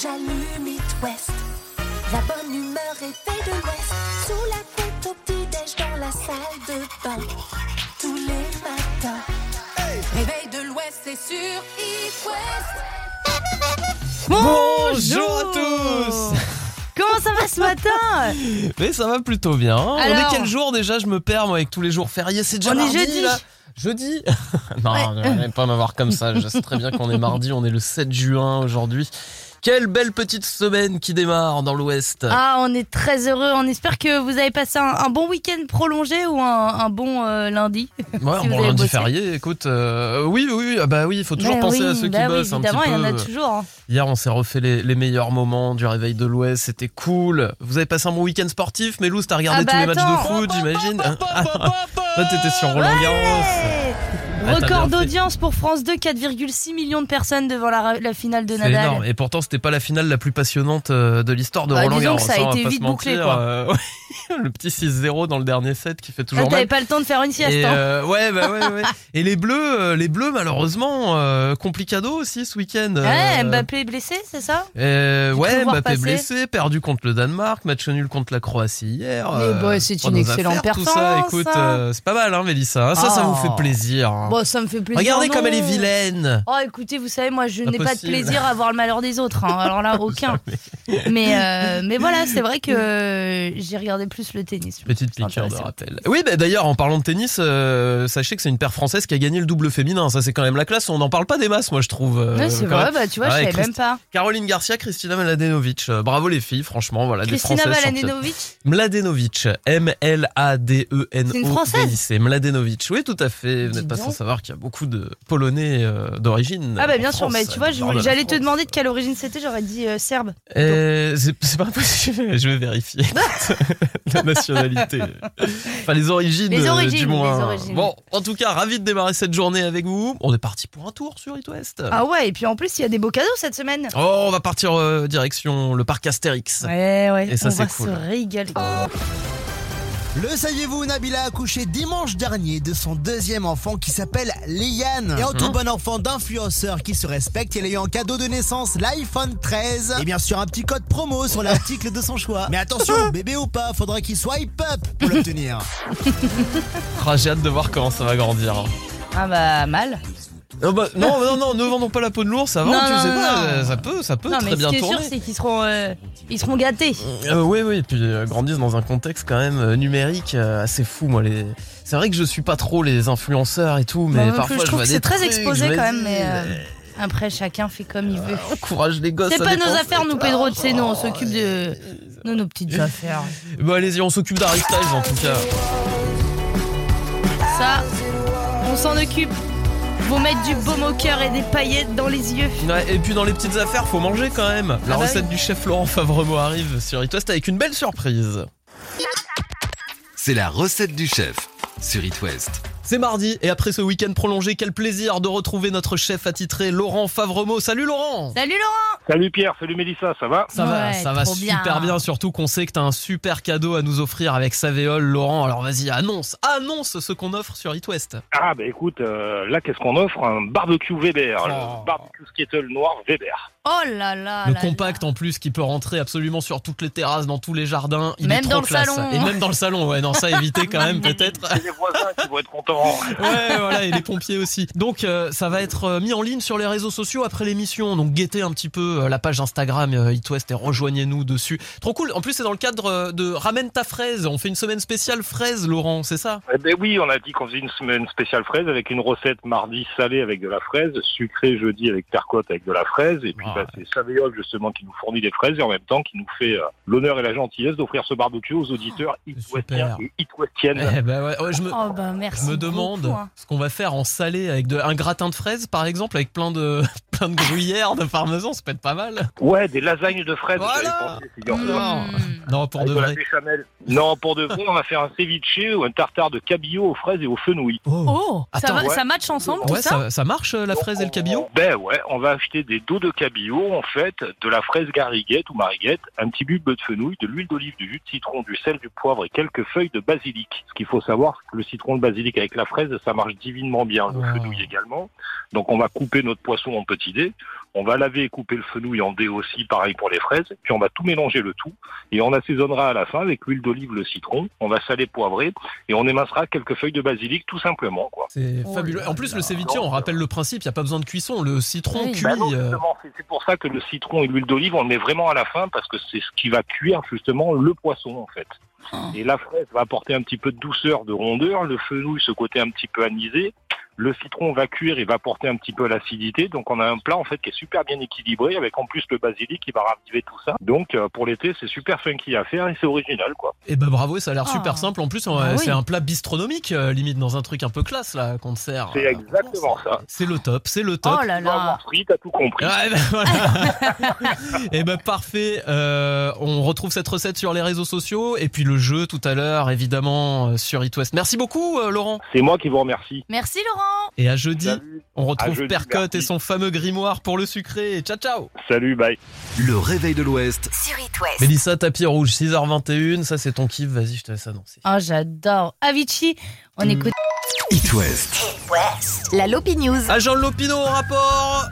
J'allume It West. La bonne humeur est faite de l'Ouest. Sous la couette au petit-déj dans la salle de bain. Tous les matins. Réveil de l'Ouest, c'est sur It West. Bonjour à tous Comment ça va ce matin Mais ça va plutôt bien. On Alors est quel jour déjà Je me perds moi avec tous les jours fériés. C'est déjà On est jeudi. là Jeudi Non, Ouais. ne pas m'avoir comme ça. Je sais très bien qu'on est mardi. On est le 7 juin aujourd'hui. Quelle belle petite semaine qui démarre dans l'Ouest. Ah, on est très heureux. On espère que vous avez passé un, un bon week-end prolongé ou un, un bon euh, lundi. Ouais, si bon lundi bossé. férié, écoute. euh, oui, oui, oui, ah bah oui, il faut toujours Ben penser oui, à ceux qui bah oui, bossent un petit évidemment, il y en a peu. toujours. hein. Hier, on s'est refait les, les meilleurs moments du réveil de l'Ouest. C'était cool. Vous avez passé un bon week-end sportif, mais Lou, t'as regardé Ah bah tous les matchs de foot, j'imagine. Toi, t'étais sur Roland Garros. Ouais Ah, Record d'audience pour France 2, 4,6 millions de personnes devant la, la finale de Nadal. énorme. Et pourtant, c'était pas la finale la plus passionnante euh, de l'histoire de Bah, Roland Garros. ça a hein, été vite bouclé, quoi. Euh, ouais. le petit 6-0 dans le dernier set qui fait Ah, toujours T'avais mal. pas le temps de faire une sieste. Et hein. euh, ouais, bah ouais, ouais. Et les bleus, euh, les bleus, malheureusement, euh, complicado aussi ce week-end. Ouais, euh, Mbappé est blessé, c'est ça? Euh, ouais, Mbappé passer. blessé, perdu contre le Danemark, match nul contre la Croatie hier. Euh, bah, c'est une excellente affaires, Tout ça, performance, écoute, hein. c'est pas mal, hein, Mélissa. hein. Ça, ça vous Oh. fait plaisir. hein. Bon, ça me fait plaisir. Regardez comme elle est vilaine. Oh, écoutez, vous savez, moi, je n'ai pas de plaisir à voir le malheur des autres. Alors là, aucun. Mais, mais voilà, c'est vrai que j'ai regardé plus le tennis. Petite C'est piqûre de rappel. Oui, bah, d'ailleurs, en parlant de tennis, euh, sachez que c'est une paire française qui a gagné le double féminin. Ça, c'est quand même la classe. On n'en parle pas des masses, moi, je trouve. euh, c'est vrai, bah, tu vois, Ouais, je savais Christ- même pas. Caroline Garcia, Christina Mladenovic. Euh, bravo les filles, franchement, voilà, Christina des Françaises. Valanenovic Mladenovic, M-L-A-D-E-N-O. C'est une Française C'est Mladenovic, oui, tout à fait. Vous n'êtes pas sans savoir qu'il y a beaucoup de Polonais euh, d'origine. Ah, bah, en bien sûr, mais tu vois, j'allais te demander de quelle origine c'était, j'aurais dit serbe. C'est c'est pas possible, je vais vérifier la nationalité. Enfin, les origines, Les euh, origines, du moins. les origines. Bon, en tout cas, ravi de démarrer cette journée avec vous. On est parti pour un tour sur It West. Ah ouais, et puis en plus, il y a des beaux cadeaux cette semaine. Oh, on va partir euh, direction le parc Astérix. Ouais, ouais, Et ça, on va cool. se régaler. Le saviez-vous, Nabila a accouché dimanche dernier de son deuxième enfant qui s'appelle Liane. Et en tout bon enfant d'influenceur qui se respecte, elle a eu en cadeau de naissance l'iPhone 13. Et bien sûr un petit code promo sur l'article de son choix. Mais attention, bébé ou pas, faudra qu'il swipe up pour l'obtenir. Ah, J'ai hâte de voir comment ça va grandir. Ah bah, mal. Non, bah, non, non, non, ne vendons pas la peau de l'ours, ça va, Non, tu non, sais non, pas, non. euh, ça peut, ça peut Non, très mais ce bien qui est sûr, c'est qu'ils seront, euh, ils seront gâtés. Euh, oui, oui, et puis euh, grandissent dans un contexte quand même euh, numérique assez fou, moi. Les... C'est vrai que je suis pas trop les influenceurs et tout, mais non parfois je je, trouve vois que c'est très exposé quand même, mais, Après, chacun fait comme il veut. euh, Courage les gosses. C'est pas nos affaires, nous, Pedro, sais, nous, on s'occupe de nos petites affaires. Bon, allez-y, on s'occupe d'Harry Styles en tout cas. Ça, on s'en occupe. Vous mettre du baume au cœur et des paillettes dans les yeux. Ouais, et puis dans les petites affaires, faut manger quand même. La Ah bah recette oui. du chef Laurent Favremo arrive sur It West avec une belle surprise. C'est la recette du chef sur It West. C'est mardi et après ce week-end prolongé, quel plaisir de retrouver notre chef attitré Laurent Favremo. Salut Laurent Salut Laurent Salut Pierre, salut Mélissa, ça va Ça va, Ouais, ça va super bien. bien. surtout qu'on sait que t'as un super cadeau à nous offrir avec Savéol, Laurent. Alors vas-y, annonce, annonce ce qu'on offre sur It West. Ah bah écoute, euh, là qu'est-ce qu'on offre? Un barbecue Weber, Oh. le barbecue skettle noir Weber. Oh là là le là compact en plus qui peut rentrer absolument sur toutes les terrasses, dans tous les jardins. Il Même est trop dans le salon. Et même dans le salon, ouais, non, ça éviter quand même peut-être. Les voisins qui vont être contents. Ouais, voilà, et les pompiers aussi. Donc, euh, ça va être euh, mis en ligne sur les réseaux sociaux après l'émission. Donc, guettez un petit peu euh, la page Instagram euh, It West et rejoignez-nous dessus. Trop cool. En plus, c'est dans le cadre de Ramène ta fraise. On fait une semaine spéciale fraise, Laurent, c'est ça? Eh ben oui, on a dit qu'on faisait une semaine spéciale fraise avec une recette mardi salée avec de la fraise, sucrée jeudi avec terre côte avec de la fraise, et puis Ah. bah, c'est Savéol justement qui nous fournit des fraises et en même temps qui nous fait euh, l'honneur et la gentillesse d'offrir ce barbecue aux auditeurs hit-westiens et. Eh ben ouais, ouais, je me, Oh bah merci. je me demande ce qu'on va faire en salé avec de, un gratin de fraises, par exemple, avec plein de, plein de gruyère, de parmesan. Ça peut être pas mal. Ouais, des lasagnes de fraises, Voilà. j'avais pensé. Non, Mm. non, pour Avec de de la vrai. béchamel. Non, pour de vrai, on va faire un ceviche ou un tartare de cabillaud aux fraises et aux fenouilles. Oh, ça, Attends, va, ouais. ça match ensemble tout Ouais, ça, ça, ça marche euh, la fraise et le cabillaud? Ben ouais, on va acheter des dos de cabillaud, en fait, de la fraise gariguette ou mariguette, un petit bulbe de fenouil, de l'huile d'olive, du jus de citron, du sel, du poivre et quelques feuilles de basilic. Ce qu'il faut savoir, c'est que le citron, le basilic avec la fraise, ça marche divinement bien, le Wow. fenouil également. Donc on va couper notre poisson en petits acidé. On va laver et couper le fenouil en dés aussi, pareil pour les fraises. Puis on va tout mélanger le tout et on assaisonnera à la fin avec l'huile d'olive, le citron. On va saler, poivrer et on émincera quelques feuilles de basilic tout simplement. Quoi. C'est Oh fabuleux. En plus, le ceviche, on rappelle le principe, il n'y a pas besoin de cuisson. Le citron Oui. cuit. Bah euh, c'est pour ça que le citron et l'huile d'olive, on le met vraiment à la fin parce que c'est ce qui va cuire justement le poisson en fait. Et la fraise va apporter un petit peu de douceur, de rondeur, le fenouil, ce côté un petit peu anisé. Le citron va cuire et va apporter un petit peu l'acidité. Donc on a un plat en fait qui est super bien équilibré avec en plus le basilic qui va raviver tout ça. Donc euh, pour l'été, c'est super funky à faire et c'est original quoi. Et bah bravo, ça a l'air Ah. super simple. En plus, on- Ah oui. c'est un plat bistronomique, euh, limite dans un truc un peu classe là qu'on te sert. C'est Euh, exactement ça. C'est le top, c'est le top. Oh là là. t'as tout compris. Ouais, ben voilà. et ben parfait. Euh, on retrouve cette recette sur les réseaux sociaux et puis le jeu tout à l'heure évidemment euh, sur It West. Merci beaucoup euh, Laurent. C'est moi qui vous remercie. Merci Laurent. Et à jeudi, Salut. on retrouve jeudi, Percotte et son fameux grimoire pour le sucré. Ciao ciao. Salut, bye. Le réveil de l'Ouest Sur It West. Mélissa tapis rouge 6h21, ça c'est ton kiff. Vas-y, je te laisse annoncer. Oh j'adore. Avicii. On Mm. écoute. It West. West. La Lopi News. Agent Lopino au rapport.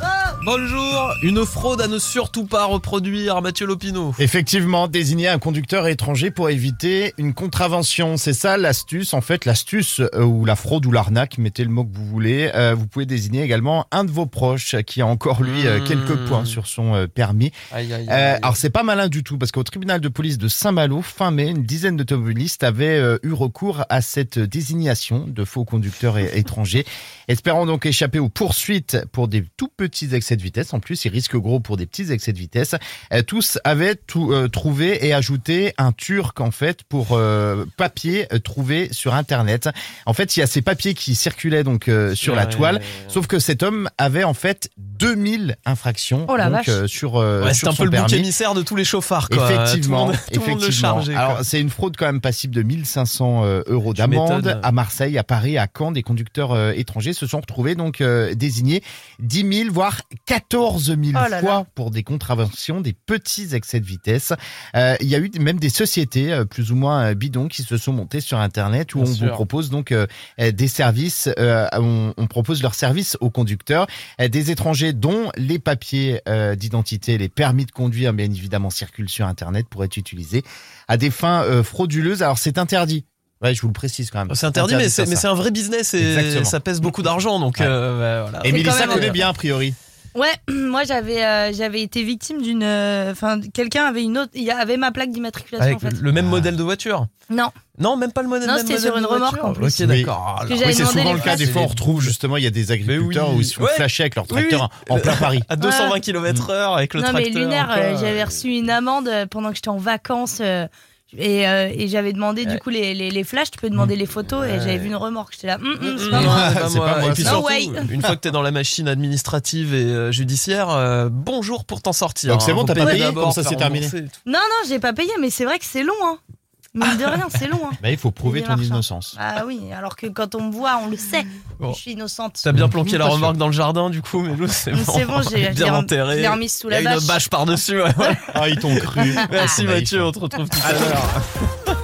Bonjour. Une fraude à ne surtout pas reproduire, Mathieu Lopino. Effectivement, désigner un conducteur étranger pour éviter une contravention. C'est ça l'astuce. En fait, l'astuce euh, ou la fraude ou l'arnaque, mettez le mot que vous voulez. Euh, vous pouvez désigner également un de vos proches qui a encore lui euh, quelques points sur son permis. Aïe aïe. Euh, alors c'est pas malin du tout parce qu'au tribunal de police de Saint-Malo, fin mai, une dizaine d'automobilistes avaient eu recours à cette désignation de faux conducteurs étrangers, espérant donc échapper aux poursuites pour des tout petits excès de vitesse. En plus, ils risquent gros pour des petits excès de vitesse. Euh, tous avaient tout, euh, trouvé et ajouté un turc en fait pour euh, papier euh, trouvé sur internet. En fait, il y a ces papiers qui circulaient donc euh, sur la Ouais. toile. Sauf que cet homme avait en fait 2000 infractions Oh la donc, vache. euh, sur, euh, Ouais, c'est un peu le bouc émissaire de tous les chauffards, quoi. Effectivement, tout le monde, tout le effectivement. chargé. Alors c'est une fraude quand même passible de 1500 euh, euros d'amende à Marseille, à Paris, à Caen. Des conducteurs euh, étrangers se sont retrouvés donc euh, désignés 10 000 voire 14 000 Oh là là. fois pour des contraventions, des petits excès de vitesse. Euh, Il y a eu même des sociétés euh, plus ou moins euh, bidons qui se sont montées sur Internet où Bien on sûr. vous propose donc euh, des services, euh, on, on propose leurs services aux conducteurs, euh, des étrangers dont les papiers euh, d'identité, les permis de conduire bien évidemment circulent sur Internet pour être utilisés à des fins euh, frauduleuses. Alors c'est interdit. Ouais, je vous le précise quand même. C'est interdit, mais c'est mais un vrai business et Exactement. ça pèse beaucoup d'argent, donc Ouais. euh, ouais, voilà. Et Mélissa connaît bien a priori. Ouais, moi j'avais euh, j'avais été victime d'une. euh, Enfin, quelqu'un avait une autre. Il y avait ma plaque d'immatriculation Avec en fait. le même Ah. modèle de voiture. Non. Non, même pas le modèle. Non, même c'était sur une de remorque, voiture. en plus. Ok, d'accord. j'avais Oui, c'est souvent le cas. Des fois, on retrouve justement, il y a des agriculteurs oui. où ils se font Ouais. flasher avec leur Oui, oui. tracteur en plein Paris. À 220 km heure avec le non mais tracteur. lunaire, quoi. euh, j'avais reçu une amende pendant que j'étais en vacances euh, et, euh, et j'avais demandé du coup les, les, les flashs, tu peux demander les photos et j'avais vu une remorque, j'étais là, Hum, hum, c'est pas moi. c'est pas C'est moi. pas moi, Et puis ça. No surtout, way. une fois que t'es dans la machine administrative et euh, judiciaire, euh, bonjour pour t'en sortir. Donc c'est hein. bon, t'as pas payé d'abord, Comment ça s'est terminé. Non non, j'ai pas payé, mais c'est vrai que c'est long, hein. Mine de rien, c'est long. Hein. Bah, il faut prouver ton innocence. Ah oui, alors que quand on me voit, on le sait. Bon. Je suis innocente. T'as bien planqué la Pas sûr. remorque dans le jardin, du coup, mais nous, c'est bon. C'est bon, j'ai bien enterré. je l'ai remise sous Il y a la une bâche. bâche par-dessus. ouais. Ah, ils t'ont cru. Merci Ah, Mathieu, ils on te retrouve tout à l'heure.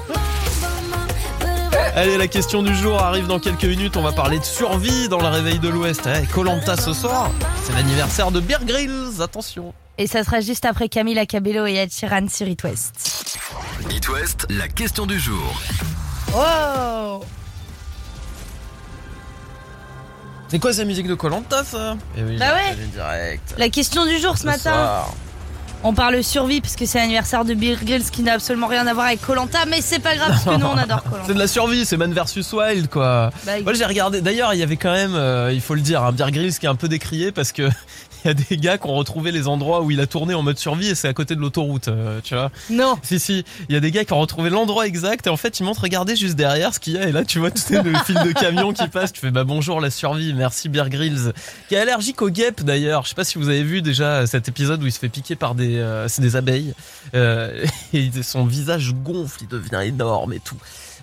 Allez, la question du jour arrive dans quelques minutes. On va parler de survie dans le réveil de l'Ouest. Colanta ce soir, c'est l'anniversaire de Bear Grylls. Attention. Et ça sera juste après Camila Cabello et Ed Sheeran sur It West. It West, la question du jour. Oh C'est quoi sa musique de Colanta ça? Eh oui, Bah ouais. direct. La question du jour ce, matin. soir. On parle survie parce que c'est l'anniversaire de Bear Grylls qui n'a absolument rien à voir avec Colanta, mais c'est pas grave parce que nous on adore C'est Colanta. de la survie, c'est Man versus Wild quoi. Bah, Moi j'ai regardé, d'ailleurs il y avait quand même, euh, il faut le dire, un Bear Grylls qui est un peu décrié parce que il y a des gars qui ont retrouvé les endroits où il a tourné en mode survie et c'est à côté de l'autoroute, euh, tu vois. non. Si si, il y a des gars qui ont retrouvé l'endroit exact et en fait ils montrent regarder juste derrière ce qu'il y a et là tu vois tout le fil de camion qui passe, tu fais bah bonjour la survie, merci Bear Grylls qui est allergique aux guêpes d'ailleurs. Je sais pas si vous avez vu déjà cet épisode où il se fait piquer par des euh, c'est des abeilles euh, et son visage gonfle, il devient énorme et tout.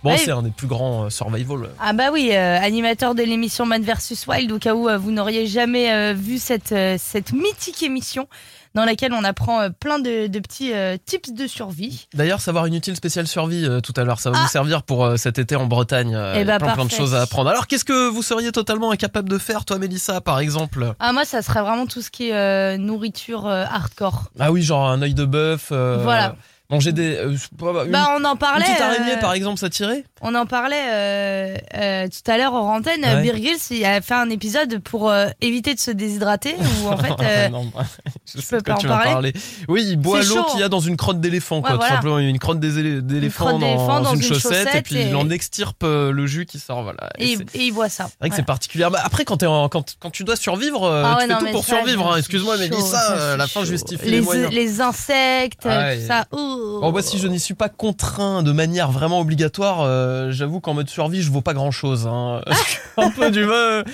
Bon, Ouais. c'est un des plus grands euh, survival. Ah bah oui, euh, animateur de l'émission Man vs Wild, au cas où euh, vous n'auriez jamais vu cette, cette mythique émission dans laquelle on apprend euh, plein de, de petits euh, tips de survie. D'ailleurs, savoir inutile spécial survie euh, tout à l'heure, ça va Ah. vous servir pour cet été en Bretagne. euh, Eh il y a bah, plein, plein de choses à apprendre. Alors, qu'est-ce que vous seriez totalement incapable de faire, toi, Mélissa, par exemple? Ah moi, ça serait vraiment tout ce qui est nourriture hardcore. Ah oui, genre un œil de bœuf. Voilà. Manger des. euh, une, Bah on en une parlait. petite araignée, euh, par exemple, ça tirait? On en parlait euh, euh, tout à l'heure en antenne. Ouais. Il a fait un épisode pour euh, éviter de se déshydrater où en fait. Non, bah, je je sais peux quoi pas tu en parler. parler. Oui, il boit l'eau qu'il y a dans une crotte d'éléphant, quoi. Ouais, tout voilà. simplement, une crotte d'éléphant dans, une, une chaussette, et puis et- il en extirpe le jus qui sort. Voilà. Et et, c'est- et il voit ça. C'est vrai que Voilà. c'est particulier. Bah, après, quand, t'es en- quand, quand tu dois survivre, Ah ouais, tu fais non, tout mais pour survivre. hein. Excuse-moi, chaud, Mélissa, ça, la fin, justifie les, les, moyens. les insectes, Ah ça. Bon, bah, si je n'y suis pas contraint de manière vraiment obligatoire, euh, j'avoue qu'en mode survie, je vaux pas grand chose. Hein. un peu du mal.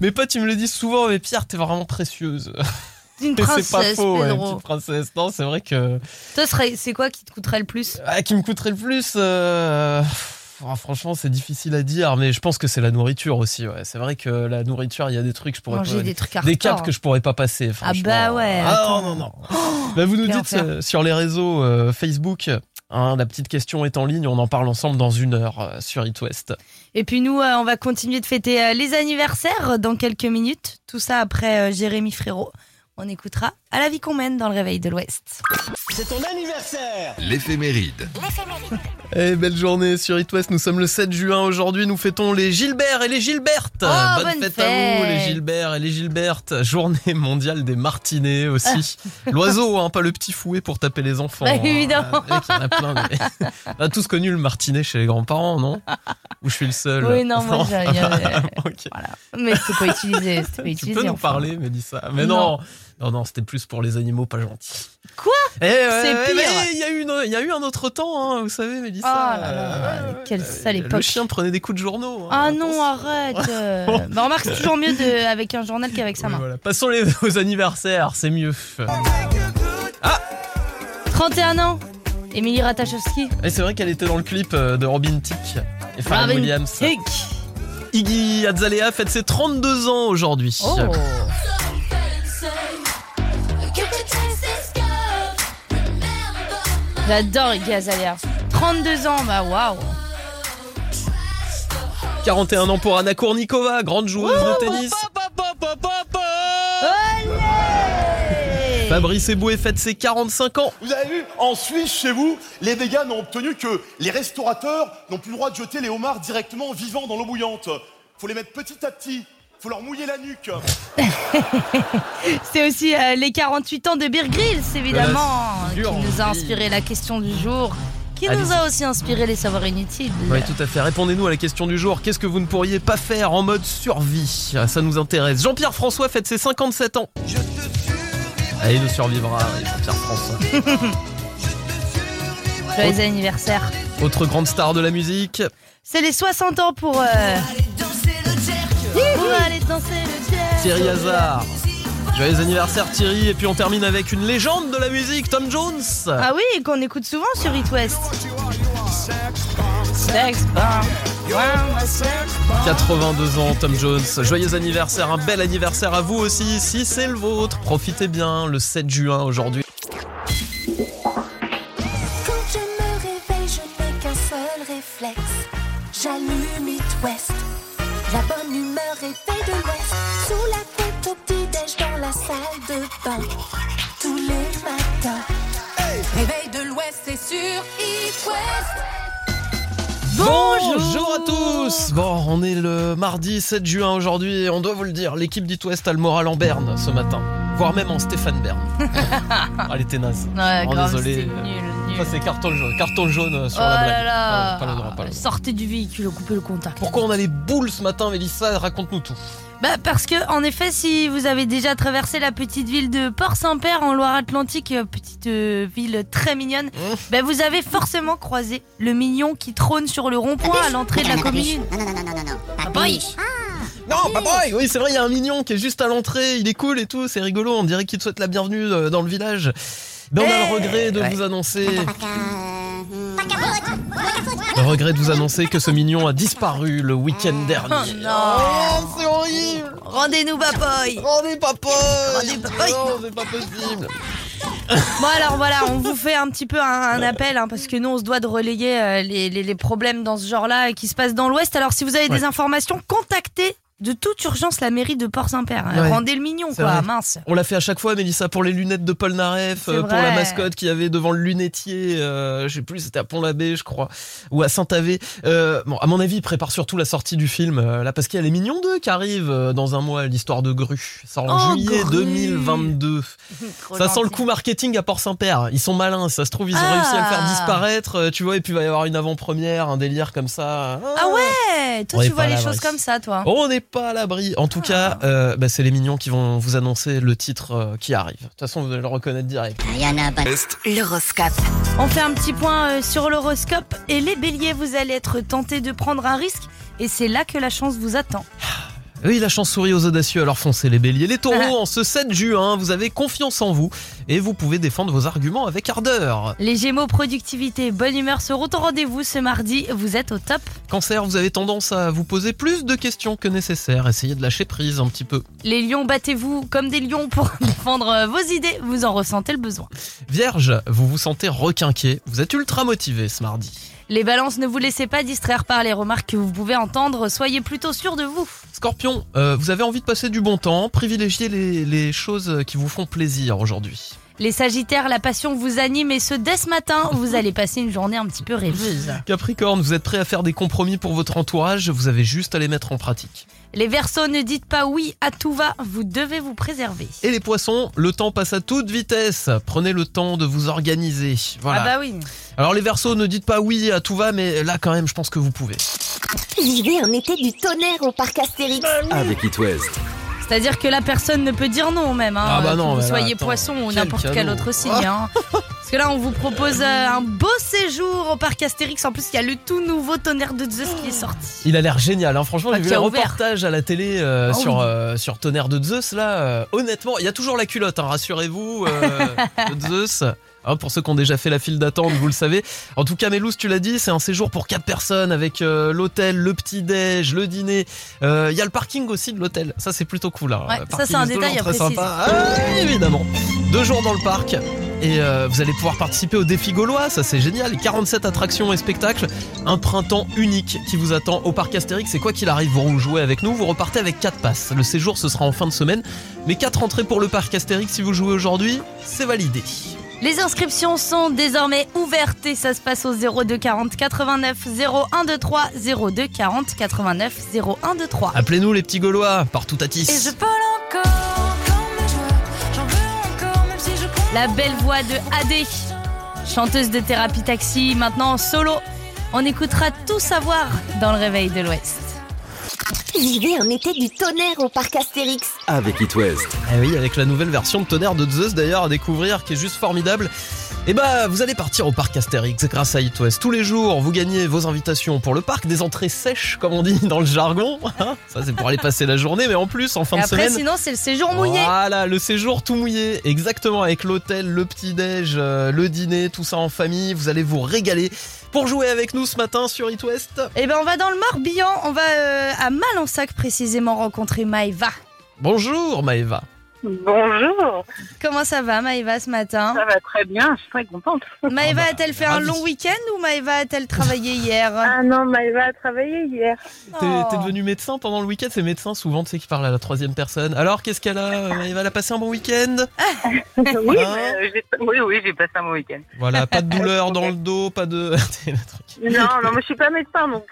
Mes potes, ils me le disent souvent, mais Pierre, t'es vraiment précieuse. Une c'est pas princesse, faux, ouais, Pedro. petite princesse. Non, c'est vrai que. Toi, c'est quoi qui te coûterait le plus? Ah, qui me coûterait le plus euh, ah, Franchement, c'est difficile à dire, mais je pense que c'est la nourriture aussi. Ouais. C'est vrai que la nourriture, il y a des trucs, je pourrais Manger pas. des trucs des caps que je pourrais pas passer. Ah bah ouais. Ah non, non, non. Bah, vous nous dites euh, sur les réseaux euh, Facebook. Hein, la petite question est en ligne, on en parle ensemble dans une heure euh, sur It. Et puis nous, euh, on va continuer de fêter euh, les anniversaires dans quelques minutes. Tout ça après Jérémy Frérot. On écoutera à la vie qu'on mène dans le réveil de l'Ouest. L'éphéméride. Eh, belle journée sur It West, nous sommes le 7 juin aujourd'hui, nous fêtons les Gilbert et les Gilbertes. Oh, bonne, bonne fête, à vous fête. les Gilbert et les Gilbertes. Journée mondiale des martinets aussi. L'oiseau, hein, pas le petit fouet pour taper les enfants. Bah, hein. évidemment. Y en a plein. mais- On a tous connu le martinet chez les grands-parents, non? Ou je suis le seul? Oui, non, moi, j'ai-. Voilà. Mais c'était pas utilisé. Pas Tu utilisé. peux nous enfin. parler, Mélissa? Mais non, Non. Non, non, c'était plus pour les animaux pas gentils. Quoi? Eh ouais, C'est pire. mais Il y, a eu une- il y a eu un autre temps, hein, vous savez, Mélissa. Ah là là, Euh, quelle sale Le époque. chien prenait des coups de journaux. hein, Ah non, arrête. euh. bah, remarque, c'est toujours mieux de, avec un journal qu'avec sa Oui, main. voilà. Passons les, aux anniversaires, c'est mieux. 31 ans. Émilie Ratajkowski. Et c'est vrai qu'elle était dans le clip euh, de Robin Thicke et Pharrell Williams. Thicke. Iggy Azalea fête ses 32 ans aujourd'hui. Oh. J'adore Iggy Azalea. 32 ans, bah waouh. 41 ans pour Anna Kournikova, grande joueuse de tennis. Fabrice Eboué fête ses 45 ans. Vous avez vu, en Suisse, chez vous, les véganes ont obtenu que les restaurateurs n'ont plus le droit de jeter les homards directement vivants dans l'eau bouillante. Faut les mettre petit à petit. Faut leur mouiller la nuque. C'est aussi euh, les 48 ans de Beer Grylls, évidemment, qui nous a inspiré la question du jour, qui nous a aussi inspiré les savoirs inutiles. Oui, tout à fait. Répondez-nous à la question du jour. Qu'est-ce que vous ne pourriez pas faire en mode survie? Ah, Ça nous intéresse. Jean-Pierre François fête ses 57 ans. Ah, il nous survivra, Jean-Pierre François. Joyeux anniversaire. Autre grande star de la musique. C'est les 60 ans pour. Euh... Pour aller danser le jerk. Thierry Hazard. Joyeux anniversaire Thierry. Et puis on termine avec une légende de la musique, Tom Jones. Ah oui, et qu'on écoute souvent sur It West. Sex bomb. Ouais, sex bomb. 82 ans, Tom Jones. Joyeux anniversaire, un bel anniversaire à vous aussi, si c'est le vôtre. Profitez bien, le 7 juin aujourd'hui. Salle de bain. Tous les matins. Réveil de l'Ouest, c'est sur It West. Bonjour à tous Bon, on est le mardi 7 juin aujourd'hui et on doit vous le dire, l'équipe d'It West a le moral en berne ce matin. Voire même en Stéphane Bern. ah, elle était naze. Ouais, Oh, grave, désolé. nul, nul. Ça c'est carton jaune, carton jaune sur Oh la blague. là là. Pas le droit, pas le droit. Sortez du véhicule, coupez le contact. Pourquoi on a les boules ce matin, Mélissa? Raconte-nous tout. Bah parce que en effet, si vous avez déjà traversé la petite ville de Port-Saint-Père en Loire-Atlantique, euh, petite euh, ville très mignonne, Mmh. bah vous avez forcément croisé le mignon qui trône sur le rond-point à l'entrée de la commune. Non, non, non, non, non, non. Ah boy. Non, pas boy Oui, c'est vrai, il y a un mignon qui est juste à l'entrée, il est cool et tout, c'est rigolo, on dirait qu'il te souhaite la bienvenue euh, dans le village. Ben, on a le regret de ouais. vous annoncer Le regret de vous annoncer que ce mignon a disparu le week-end Oh dernier. non c'est horrible Rendez-nous Bapoy Rendez papa Rendez Papoy. Non, c'est pas possible Bon alors voilà, on vous fait un petit peu un, un appel hein, parce que nous on se doit de relayer euh, les, les- les problèmes dans ce genre-là qui se passent dans l'Ouest. Alors si vous avez Ouais. des informations, contactez de toute urgence la mairie de Port-Saint-Père. Ouais. Rendez le mignon quoi, vrai. mince. On l'a fait à chaque fois, Mélissa, pour les lunettes de Paul Naref, euh, pour la mascotte qu'il y avait devant le lunetier, euh, je sais plus, c'était à Pont-l'Abbé, je crois, ou à Saint-Avé. Euh, bon, à mon avis, il prépare surtout la sortie du film, euh, là, parce qu'il y a Les Mignons 2 qui arrivent euh, dans un mois, l'histoire de Grue. Ça sort en Oh, juillet Grue. 2022. Trop Ça sent le coup marketing à Port-Saint-Père. Ils sont malins, ça se trouve, ils ont Ah. réussi à le faire disparaître, euh, tu vois, et puis il va y avoir une avant-première, un délire comme ça. Ah ouais, toi On tu vois les choses comme ça toi. Oh, On pas à l'abri. En tout cas, euh, bah, c'est les mignons qui vont vous annoncer le titre euh, qui arrive. De toute façon, vous allez le reconnaître direct. L'horoscope. On fait un petit point euh, sur l'horoscope et les béliers, vous allez être tentés de prendre un risque et c'est là que la chance vous attend. Oui, la chance sourit aux audacieux, alors foncez les béliers. Les taureaux, en ce 7 juin, vous avez confiance en vous et vous pouvez défendre vos arguments avec ardeur. Les gémeaux, productivité et bonne humeur seront au rendez-vous ce mardi, vous êtes au top. Cancer, vous avez tendance à vous poser plus de questions que nécessaire. Essayez de lâcher prise un petit peu. Les lions, battez-vous comme des lions pour défendre euh, vos idées, vous en ressentez le besoin. Vierge, vous vous sentez requinqué. Vous êtes ultra motivé ce mardi. Les balances, ne vous laissez pas distraire par les remarques que vous pouvez entendre, soyez plutôt sûr de vous. Scorpion, euh, vous avez envie de passer du bon temps. Privilégiez les, les choses qui vous font plaisir aujourd'hui. Les sagittaires, la passion vous anime et ce dès ce matin, vous allez passer une journée un petit peu rêveuse. Capricorne, vous êtes prêt à faire des compromis pour votre entourage? Vous avez juste à les mettre en pratique. Les versos, ne dites pas oui à tout va, vous devez vous préserver. Et les poissons, le temps passe à toute vitesse. Prenez le temps de vous organiser. Voilà. Ah bah oui. Alors les versos, ne dites pas oui à tout va, mais là quand même, je pense que vous pouvez. Vivez un été du tonnerre au parc Astérix. Avec It West. C'est-à-dire que la personne ne peut dire non même. Hein, Ah bah que vous là, soyez poisson ou n'importe quel autre signe. hein. Parce que là, on vous propose euh, un beau séjour au parc Astérix. En plus, il y a le tout nouveau tonnerre de Zeus qui est sorti. Il a l'air génial, hein. franchement, Ah, j'ai vu qui les a ouvert. reportages à la télé euh, Ah sur, oui. euh, sur Tonnerre de Zeus, là, honnêtement, il y a toujours la culotte, hein, rassurez-vous, de Zeus. Hein, pour ceux qui ont déjà fait la file d'attente, vous le savez. En tout cas, Mélous, tu l'as dit, c'est un séjour pour quatre personnes avec euh, l'hôtel, le petit-déj, le dîner. Euh, Il y a le parking aussi de l'hôtel. Ça, c'est plutôt cool. hein. Ouais, ça, c'est un détail très sympa. Ah, évidemment. Deux jours dans le parc. Et euh, vous allez pouvoir participer au défi gaulois, ça c'est génial. 47 attractions et spectacles. Un printemps unique qui vous attend au parc Astérix. Et quoi qu'il arrive, vous jouez avec nous, vous repartez avec 4 passes. Le séjour ce sera en fin de semaine. Mais 4 entrées pour le parc Astérix si vous jouez aujourd'hui, c'est validé. Les inscriptions sont désormais ouvertes et ça se passe au 02 40 89 0123 02 40 89 0123. Appelez-nous les petits Gaulois, partout à Tis. Et je vole encore. J'en veux encore, même si je prends. La belle voix de AD, chanteuse de thérapie taxi, maintenant en solo. On écoutera tout savoir dans le réveil de l'Ouest. Vivez un été du tonnerre au parc Astérix. Avec It West. Eh oui, avec la nouvelle version de Tonnerre de Zeus d'ailleurs à découvrir qui est juste formidable. Et bah, vous allez partir au parc Astérix grâce à It West. Tous les jours, vous gagnez vos invitations pour le parc, des entrées sèches, comme on dit dans le jargon. hein. Ça, c'est pour aller passer la journée, mais en plus, en fin Et de après, semaine. sinon, c'est le séjour mouillé. Voilà, le séjour tout mouillé, exactement, avec l'hôtel, le petit-déj, euh, le dîner, tout ça en famille. Vous allez vous régaler. Pour jouer avec nous ce matin sur It West, Eh ben, on va dans le Morbihan, on va euh, à Malensac précisément rencontrer Maëva. bonjour Maëva. Bonjour, Comment ça va, Maëva, ce matin ça va très bien, je suis très contente. Maëva bah, a-t-elle fait un long week-end ou Maëva a-t-elle travaillé hier Ah non, Maëva a travaillé hier. T'es Oh. t'es devenu médecin pendant le week-end, c'est médecin souvent, tu sais, qui parle à la troisième personne. Alors, qu'est-ce qu'elle a Maëva, elle a passé un bon week-end? Oui, Hein? mais, euh, j'ai- oui, oui, j'ai passé un bon week-end. Voilà, pas de douleur dans le dos, pas de... C'est le truc. Non, non, mais je suis pas médecin, donc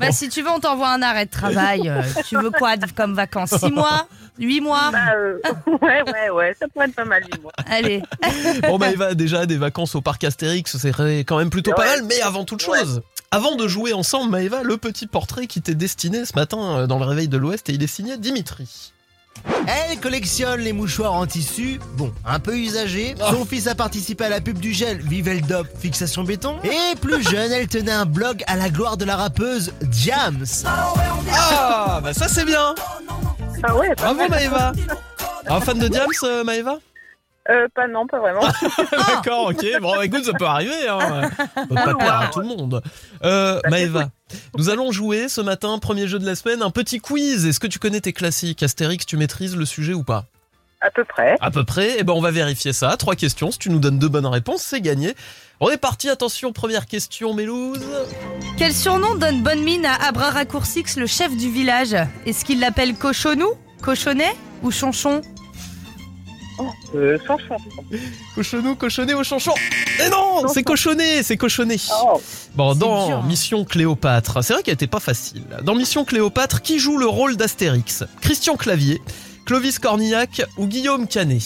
Bah, si tu veux, on t'envoie un arrêt de travail. Euh, tu veux quoi comme vacances 6 mois 8 mois? Bah, euh, ouais, ouais, ouais, ça pourrait être pas mal, dis-moi. Allez. Bon, Maëva, déjà, des vacances au parc Astérix, c'est quand même plutôt pas mal, mais avant toute Ouais. chose... Avant de jouer ensemble, Maëva, le petit portrait qui t'est destiné ce matin euh, dans le réveil de l'Ouest et il est signé Dimitri. Elle collectionne les mouchoirs en tissu, bon, un peu usagés. Son fils a participé à la pub du gel Viveldop Fixation Béton. Et plus jeune, elle tenait un blog à la gloire de la rappeuse Diams. Ah, bah ça c'est bien Ah ouais, Bravo. Maëva Un fan de Diams, euh, Maëva Euh, pas non, pas vraiment. D'accord, ok. Bon, écoute, ça peut arriver. Hein. Peut pas plaire à tout le monde. Euh, Maëva, nous allons jouer ce matin, premier jeu de la semaine, un petit quiz. Est-ce que tu connais tes classiques? Astérix, tu maîtrises le sujet ou pas? À peu près. À peu près. Eh ben, on va vérifier ça. Trois questions. Si tu nous donnes deux bonnes réponses, c'est gagné. On est parti. Attention, première question, Mélouse. Quel surnom donne bonne mine à Abra Raccourcix, le chef du village? Est-ce qu'il l'appelle Cochonou, Cochonnet ou Chonchon? Euh, chanson. Cochonou, cochonnet au chanchon. Eh non, c'est cochonnet, c'est cochonnet. Oh. Bon, dans dur, hein. Mission Cléopâtre, c'est vrai qu'elle était pas facile. Dans Mission Cléopâtre, qui joue le rôle d'Astérix? Christian Clavier, Clovis Cornillac ou Guillaume Canet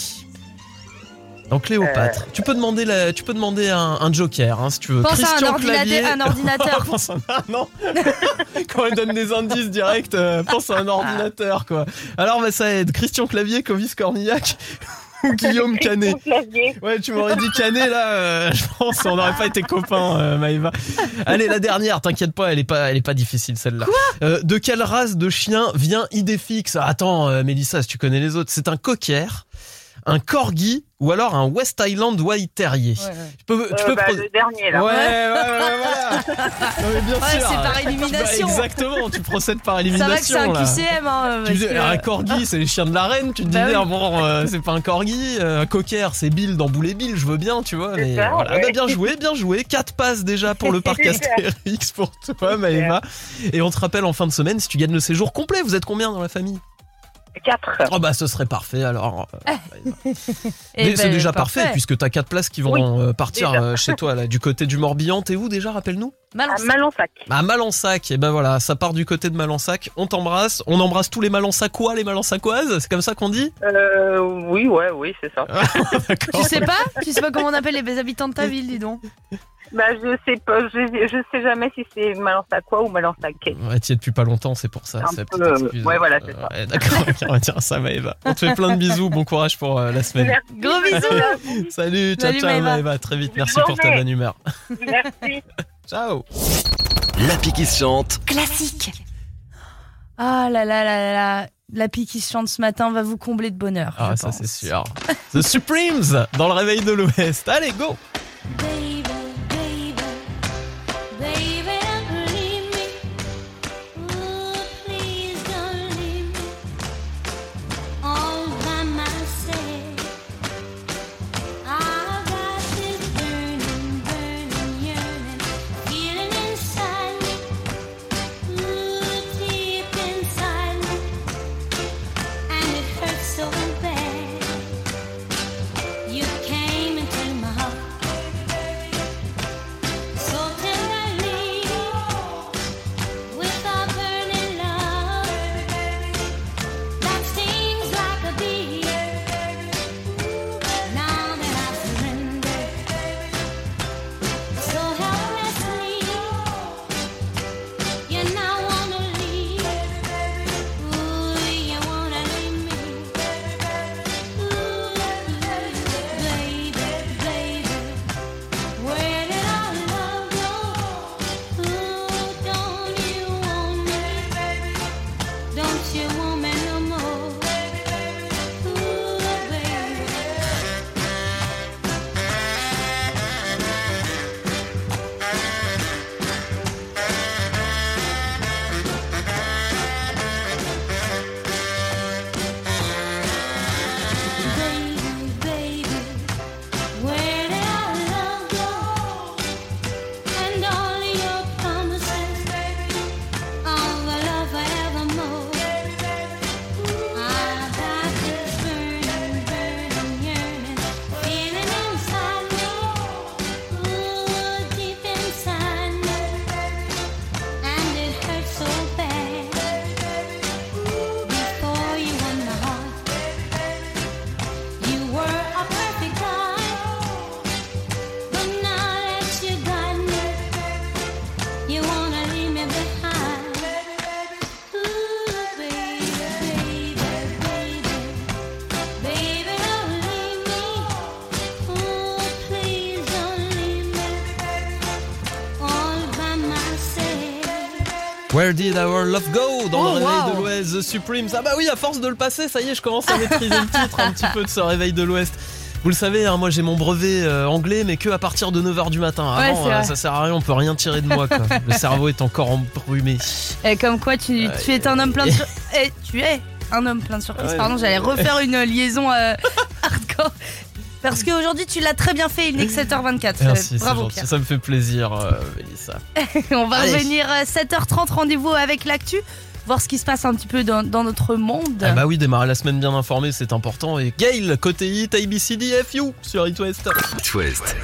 Dans Cléopâtre. Euh. Tu peux demander, la- tu peux demander un, un joker hein, si tu veux. Pense à un Christian ordinateur- Clavier. un ordinateur. pense à un- ah, non. Quand elle donne des indices directs, euh, pense à un ordinateur quoi. Alors bah, ça aide. Christian Clavier, Clovis Cornillac Guillaume Canet. Ouais, tu m'aurais dit Canet là, euh, je pense, on n'aurait pas été copains, euh, Maëva. Allez, la dernière, t'inquiète pas, elle est pas, elle est pas difficile celle-là. Euh, de quelle race de chien vient Idéfix? Attends, euh, Mélissa, si tu connais les autres, c'est un cocker, un corgi ou alors un West Island White Terrier. Tu peux, tu Euh, peux bah, le dernier, là. Ouais, ouais, ouais, voilà. Non, mais bien Ouais, sûr. c'est par élimination. Bah, exactement, tu procèdes par que élimination. c'est un. QCM. Hein, Tu parce dis, que- un corgi, c'est les chiens de la reine. Tu te Bah disais, oui. ah bon, euh, c'est pas un corgi. euh, Un cocker, c'est Bill dans Boule et Bill. Je veux bien, tu vois. C'est Mais ça, voilà, ouais. Bah, bien joué, bien joué. Quatre passes déjà pour le parc. Astérix pour toi, Maëva. Et on te rappelle en fin de semaine si tu gagnes le séjour complet. Vous êtes combien dans la famille? 4. Oh bah ce serait parfait alors. Eh mais c'est ben, déjà parfait, puisque t'as quatre places qui vont Oui, euh, partir déjà. euh, chez toi là, du côté du Morbihan. T'es où déjà Rappelle-nous? Malin. À Malensac. À Malensac, et ben voilà, ça part du côté de Malensac. On t'embrasse, on embrasse tous les Malensacois, les Malensacoises, c'est comme ça qu'on dit? Euh, oui, ouais, oui, c'est ça. Tu sais pas? Tu sais pas comment on appelle les habitants de ta ville, dis donc. Bah, je sais pas, je, je sais jamais si c'est Malensacois ou Malensaquais. Ouais, t'y es depuis pas longtemps, c'est pour ça. Un c'est la peu, euh, ouais, voilà, c'est ça. Ouais, D'accord, ok, on va dire ça, Maëva. On te fait plein de bisous, bon courage pour euh, la semaine. Merci. Gros bisous. Salut, ciao, Salut, ciao, Maëva. Maëva. Très vite, merci Bonne pour ta bonne humeur. Merci. Ciao. L'appli qui se chante. Classique. Ah là là là là là. La pique qui se chante ce matin va vous combler de bonheur. Ah, je ça pense. c'est sûr. The Supremes dans le réveil de l'Ouest. Allez, go Where did our love go? Dans Oh, le réveil wow. de l'Ouest, The Supremes. Ah bah oui, à force de le passer, ça y est, je commence à maîtriser le titre un petit peu de ce réveil de l'Ouest. Vous le savez, hein, moi j'ai mon brevet euh, anglais, mais que à partir de 9h du matin. Avant, euh, ça sert à rien, on peut rien tirer de moi. Quoi. Le cerveau est encore embrumé. Et comme quoi, tu, tu es un homme plein de Eh, tu es un homme plein de surprises. Ouais. Pardon, j'allais refaire une liaison euh. Parce qu'aujourd'hui, tu l'as très bien fait. Il n'est que 7h24. Euh, Merci, c'est Bravo, gentil, Pierre. ça me fait plaisir, euh, Mélissa. On va Allez. revenir à 7h30. Rendez-vous avec l'actu. Voir ce qui se passe un petit peu dans, dans notre monde. Ah bah oui, démarrer la semaine bien informée, c'est important. Et Gail, côté hit, ABCDFU sur It West. It West.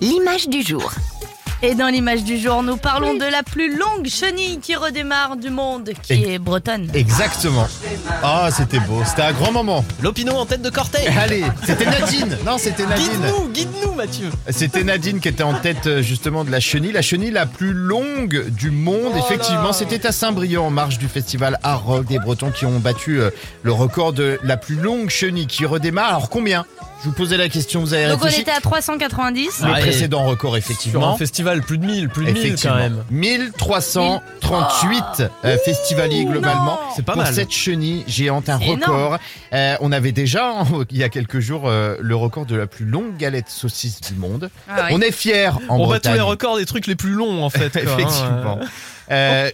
L'image du jour. Et dans l'image du jour, nous parlons de la plus longue chenille qui redémarre du monde, qui Et- est bretonne. Exactement. Ah, c'était beau. C'était un grand moment. Lopino en tête de cortège. Allez, c'était Nadine. Non, c'était Nadine. Guide-nous, guide-nous, Mathieu. C'était Nadine qui était en tête euh, justement de la chenille, la chenille la plus longue du monde. Oh Effectivement, c'était à Saint-Brieuc en marge du festival Art Rock des Bretons qui ont battu euh, le record de la plus longue chenille qui redémarre. Alors combien? Je vous posais la question, vous avez Donc on réfléchi était à 390. Le Ah, précédent record, Sur un effectivement. Plus de 1000, plus de 1000 quand Effectivement. même. 1338 euh, festivaliers globalement. C'est pas pour mal. cette chenille géante, un C'est record. Euh, on avait déjà, il y a quelques jours, euh, le record de la plus longue galette saucisse du monde. Ah oui. On est fiers en On bat tous Bretagne. les records des trucs les plus longs en fait. quoi, hein. Effectivement. Euh,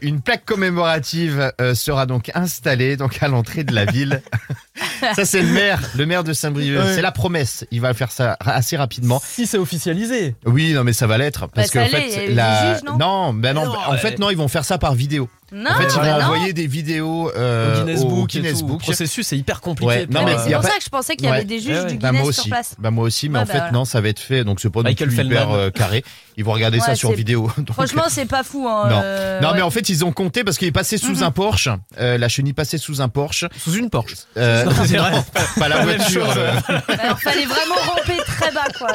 une plaque commémorative euh, sera donc installée donc à l'entrée de la ville. ça c'est le maire, le maire de Saint-Brieuc. Ouais. C'est la promesse. Il va faire ça assez rapidement. Si c'est officialisé. Oui, non mais ça va l'être parce Bah, que en fait la juges, non? Ben non, Non, en fait non, ils vont faire ça par vidéo. Non, en fait, ils bah vont non. envoyer des vidéos euh, au Guinness Book Guinness. Book. Le processus est hyper compliqué. Ouais, non, pour, mais C'est y a pour pas- ça que je pensais qu'il y Ouais. avait des juges Ouais, ouais. du Bah Guinness moi sur aussi. place. Bah moi aussi, mais Ouais, en bah fait voilà. non, ça va être fait. Donc c'est pas non Michael plus hyper Feldman. euh, carré. Ils vont regarder ça Ouais, sur c'est- vidéo. Donc, Franchement, c'est pas fou. Hein, Non. euh, non ouais. mais en fait ils ont compté parce qu'il est passé sous Mhm. un Porsche. Euh, la chenille passait sous un Porsche. Sous une Porsche. Euh, Non, c'est vrai. pas la La même voiture. chose. euh, Alors, fallait vraiment ramper très bas, quoi.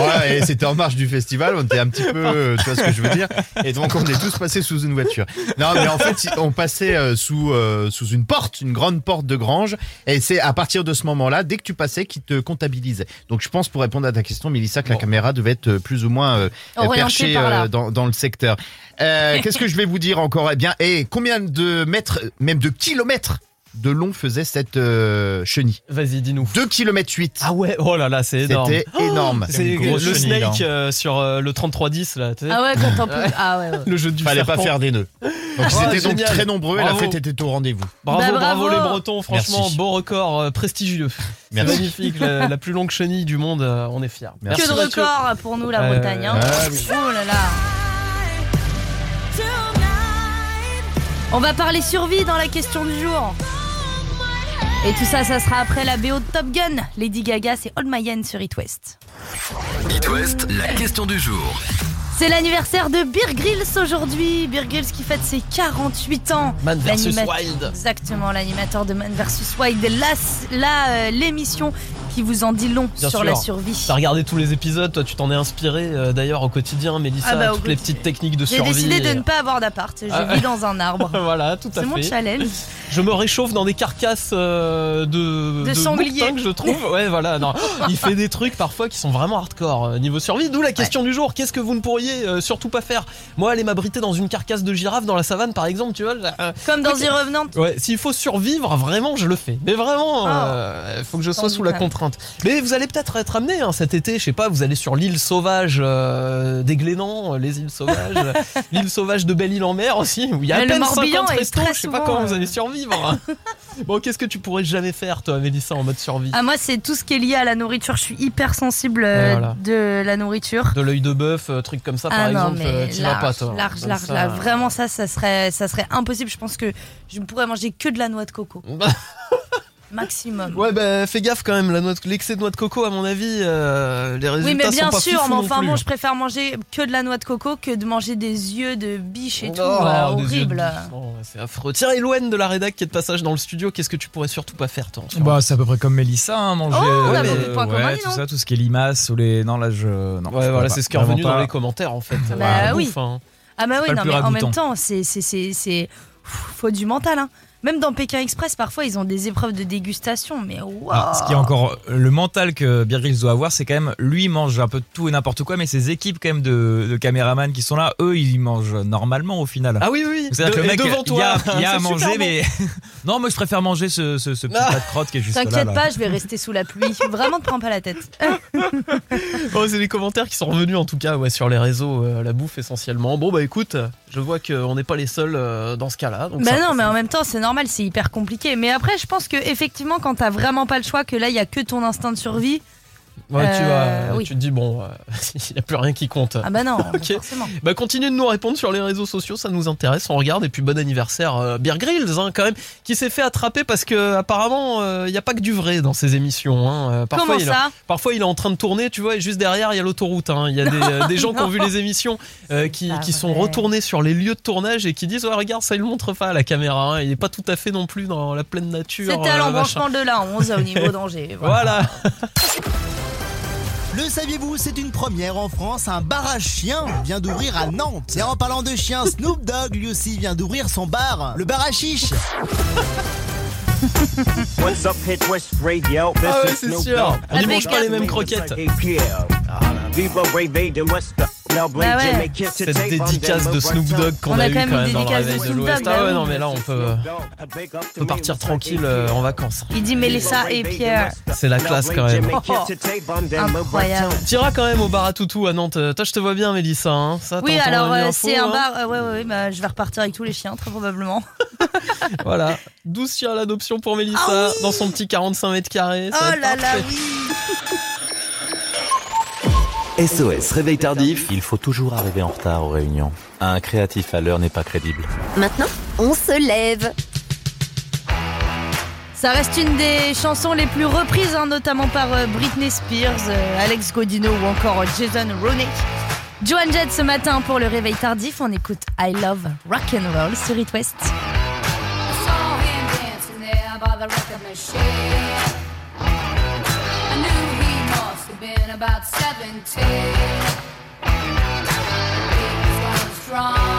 Ouais, et c'était en marge du festival, on était un petit peu, euh, tu vois ce que je veux dire. Et donc on est tous passés sous une voiture. Non, mais en fait, on passait euh, sous euh, sous une porte, une grande porte de grange. Et c'est à partir de ce moment-là, dès que tu passais, qui te comptabilisait. Donc je pense pour répondre à ta question, Mélissa, que la caméra devait être euh, plus ou moins euh, perchée euh, dans, dans le secteur. Euh, Qu'est-ce que je vais vous dire encore? Eh bien, et combien de mètres, même de kilomètres de long faisait cette euh, chenille Vas-y, dis-nous. 2 km 8. Ah ouais, oh là là, c'est énorme. C'était énorme. C'est Une grosse le chenille, Snake hein. euh, sur euh, le 3310 là, tu sais. Ah ouais, quand on peut. Ah ouais, ouais. Le jeu du Fallait pas faire des nœuds. Donc Oh, c'était donc génial. très nombreux et la Bravo. fête était au rendez-vous. Bravo, Bah, bravo, bravo. les Bretons, franchement, Merci. beau record, euh, prestigieux. C'est Merci. magnifique, la, la plus longue chenille du monde, euh, on est fiers. Merci. Que de Mathieu. records pour nous, la Euh, Bretagne. Hein. ah oui. Oh là là. On va parler survie dans la question du jour. Et tout ça, ça sera après la BO de Top Gun. Lady Gaga, c'est Old Mayen sur It West. It West, la question du jour. C'est l'anniversaire de Beer Grylls aujourd'hui. Beer Grylls qui fête ses 48 ans. Man L'anima- Wild. Exactement, l'animateur de Man vs Wild. Là, là, euh, l'émission qui vous en dit long Bien sur sûr. la survie. T'as regardé tous les épisodes, toi tu t'en es inspiré euh, d'ailleurs au quotidien, Mélissa, Ah bah, au toutes les petites techniques de J'ai survie. décidé de ne pas avoir d'appart. Je Ah. vis dans un arbre. voilà, tout à C'est mon fait. challenge. Je me réchauffe dans des carcasses euh, de, De sanglier. bouquetins que je trouve. Ouais, voilà. Non, il fait des trucs parfois qui sont vraiment hardcore euh, niveau survie. D'où la question du jour. Qu'est-ce que vous ne pourriez euh, surtout pas faire? Moi, aller m'abriter dans une carcasse de girafe dans la savane, par exemple, tu vois. euh, Comme dans The Revenant. Ouais, s'il faut survivre, vraiment, je le fais. Mais vraiment, il faut que je sois sous la contrainte. Mais vous allez peut-être être amené hein, cet été, je sais pas, vous allez sur l'île sauvage des Glénans, les îles sauvages, l'île sauvage de Belle-Île-en-Mer aussi, où il y a à Mais peine Morbihan 50 est restos, je sais pas comment vous allez survivre. bon, qu'est-ce que tu pourrais jamais faire, toi, Mélissa, en mode survie Ah, moi, c'est tout ce qui est lié à la nourriture. Je suis hyper sensible euh, voilà. de la nourriture. De l'œil de bœuf, euh, truc comme ça, par ah non, exemple, mais euh, t'y vas pas, toi. large, large, ça, large. Vraiment, ça, ça serait, ça serait impossible. Je pense que je ne pourrais manger que de la noix de coco. Maximum. Ouais, bah fais gaffe quand même, la noix de- l'excès de noix de coco, à mon avis, euh, les résultats Oui, mais bien sont pas sûr, mais enfin bon, je préfère manger que de la noix de coco que de manger des yeux de biche et tout. Oh, euh, yeux de horrible. Oh, c'est affreux. Tiens, Eloane de la rédac qui est de passage dans le studio, qu'est-ce que tu pourrais surtout pas faire, toi Bah, c'est à peu près comme Mélissa, hein, manger. Oh, euh, dis tout ça, tout ce qui est limaces ou les. Non, là, je. Non, Ouais, voilà, c'est ce qui est revenu dans les commentaires en fait. Bah oui. bouffe, hein. Ah bah oui, non, mais en même temps, c'est c'est c'est c'est faut du mental. Hein. Même dans Pékin Express, parfois, ils ont des épreuves de dégustation. Mais waouh Alors, ce qui est encore le mental que Grylls doit avoir, c'est quand même lui il mange un peu tout et n'importe quoi, mais ses équipes quand même de, de caméramans qui sont là, eux ils mangent normalement au final. Ah oui, oui. C'est-à-dire que De- le mec, devant il y a, toi. il y a à manger, mais non, moi je préfère manger ce, ce, ce petit Ah. tas de crotte qui est juste là. T'inquiète pas, je vais rester sous la pluie. Vraiment, te prends pas la tête. Bon, c'est les commentaires qui sont revenus en tout cas ouais, sur les réseaux, euh, la bouffe essentiellement. Bon bah écoute, je vois qu'on n'est pas les seuls euh, dans ce cas-là. Bah non, mais en même temps, c'est normal, c'est hyper compliqué. Mais après, je pense que effectivement, quand t'as vraiment pas le choix, que là, il y a que ton instinct de survie. Ouais, tu, Euh, oui. tu te dis bon, euh, il n'y a plus rien qui compte. Ah bah non, Ok. forcément. Bah continue de nous répondre sur les réseaux sociaux, ça nous intéresse, on regarde et puis bon anniversaire euh, Bear Grylls hein, quand même qui s'est fait attraper parce que apparemment euh, il n'y a pas que du vrai dans ses émissions. Hein. Euh, Parfois, Comment il est- ça? Parfois il est en train de tourner, tu vois, et juste derrière il y a l'autoroute. hein. Il y a des, euh, des gens qui ont vu les émissions euh, qui, sont retournés sur les lieux de tournage et qui disent ouais regarde ça il le montre pas à la caméra, hein. il est pas tout à fait non plus dans la pleine nature. C'était à euh, l'embranchement de la 11 au niveau danger. Voilà. Le saviez-vous, c'est une première en France, un bar à chiens vient d'ouvrir à Nantes. Et en parlant de chiens, Snoop Dogg lui aussi vient d'ouvrir son bar, le bar à chiche. What's up, Hit West Radio? This Ah ouais, is c'est Snoop sûr. Dogg. On y mange pas les mêmes croquettes. Bah Cette dédicace de Snoop Dogg qu'on On a, a eu quand quand même même une dans le de réveil de l'Ouest. Ah ouais oui. non mais là on peut, on peut partir tranquille euh, en vacances. Il dit Mélissa et Pierre. C'est la classe quand même. Oh, incroyable. T'iras quand même au bar à toutou à Nantes. Euh, Toi, je te vois bien, Mélissa. Hein. Ça, Oui, t'entends alors euh, c'est un hein bar. euh, ouais, ouais, ouais, bah, je vais repartir avec tous les chiens, très probablement. Voilà. 12 chiens à l'adoption pour Mélissa dans son petit 45 mètres carrés. Ah Oh là là, oui. SOS Réveil Tardif. Il faut toujours arriver en retard aux réunions. Un créatif à l'heure n'est pas crédible. Maintenant, on se lève. Ça reste une des chansons les plus reprises, hein, notamment par euh, Britney Spears, euh, Alex Godino ou encore euh, Jason Ronek. Joan Jett ce matin pour le réveil tardif, on écoute I Love Rock and Roll sur It West. About 17. He strong,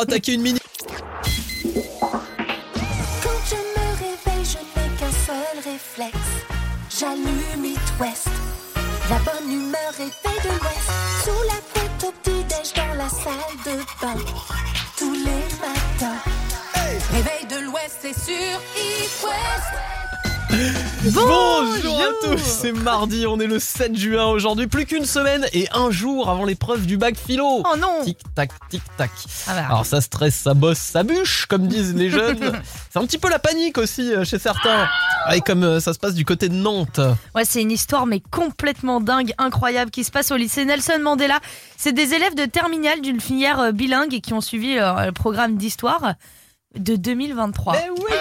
attaquer une mini. C'est mardi, on est le 7 juin aujourd'hui, plus qu'une semaine et un jour avant l'épreuve du bac philo. Oh non Tic tac, tic tac. Ah bah. Alors ça stresse, ça bosse, ça bûche, comme disent les jeunes. C'est un petit peu la panique aussi euh, chez certains. Et comme euh, ça se passe du côté de Nantes. Ouais, c'est une histoire mais complètement dingue, incroyable, qui se passe au lycée Nelson Mandela. C'est des élèves de terminale d'une filière euh, bilingue et qui ont suivi leur euh, programme d'histoire de 2023. Eh oui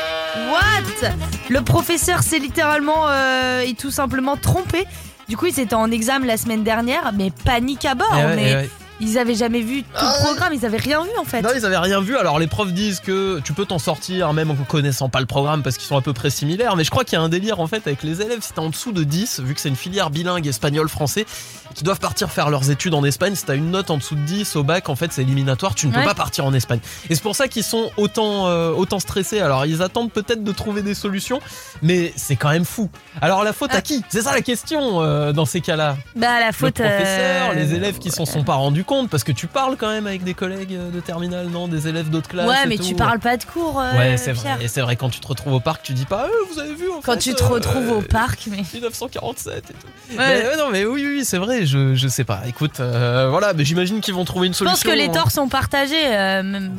What? Le professeur s'est littéralement euh, et tout simplement trompé. Du coup, ils étaient en examen la semaine dernière, mais panique à bord. Eh ouais, mais eh ouais. Ils avaient jamais vu tout le programme, ils avaient rien vu en fait. Non, ils avaient rien vu. Alors les profs disent que tu peux t'en sortir même en connaissant pas le programme parce qu'ils sont à peu près similaires. Mais je crois qu'il y a un délire en fait avec les élèves. Si t'es en dessous de 10, vu que c'est une filière bilingue espagnol-français, qui doivent partir faire leurs études en Espagne, si t'as une note en dessous de 10 au bac, en fait c'est éliminatoire. Tu ne peux pas partir en Espagne. Et c'est pour ça qu'ils sont autant, euh, autant stressés. Alors ils attendent peut-être de trouver des solutions, mais c'est quand même fou. Alors la faute à qui? C'est ça la question euh, dans ces cas-là. Bah la Le faute. professeur, euh, les élèves qui s'en sont pas rendus compte parce que tu parles quand même avec des collègues euh, de terminale, non Des élèves d'autres classes. Ouais, mais tout. tu parles pas de cours. euh, Ouais, c'est vrai. Et c'est vrai quand tu te retrouves au parc, tu dis pas, Euh, vous avez vu en Quand fait, tu te euh, retrouves au parc, mais. 1947 et tout. Ouais. Mais, non, mais oui, oui, oui, c'est vrai. Je, je sais pas. Écoute, voilà, mais j'imagine qu'ils vont trouver une Je solution. pense que les hein. torts sont partagés. même-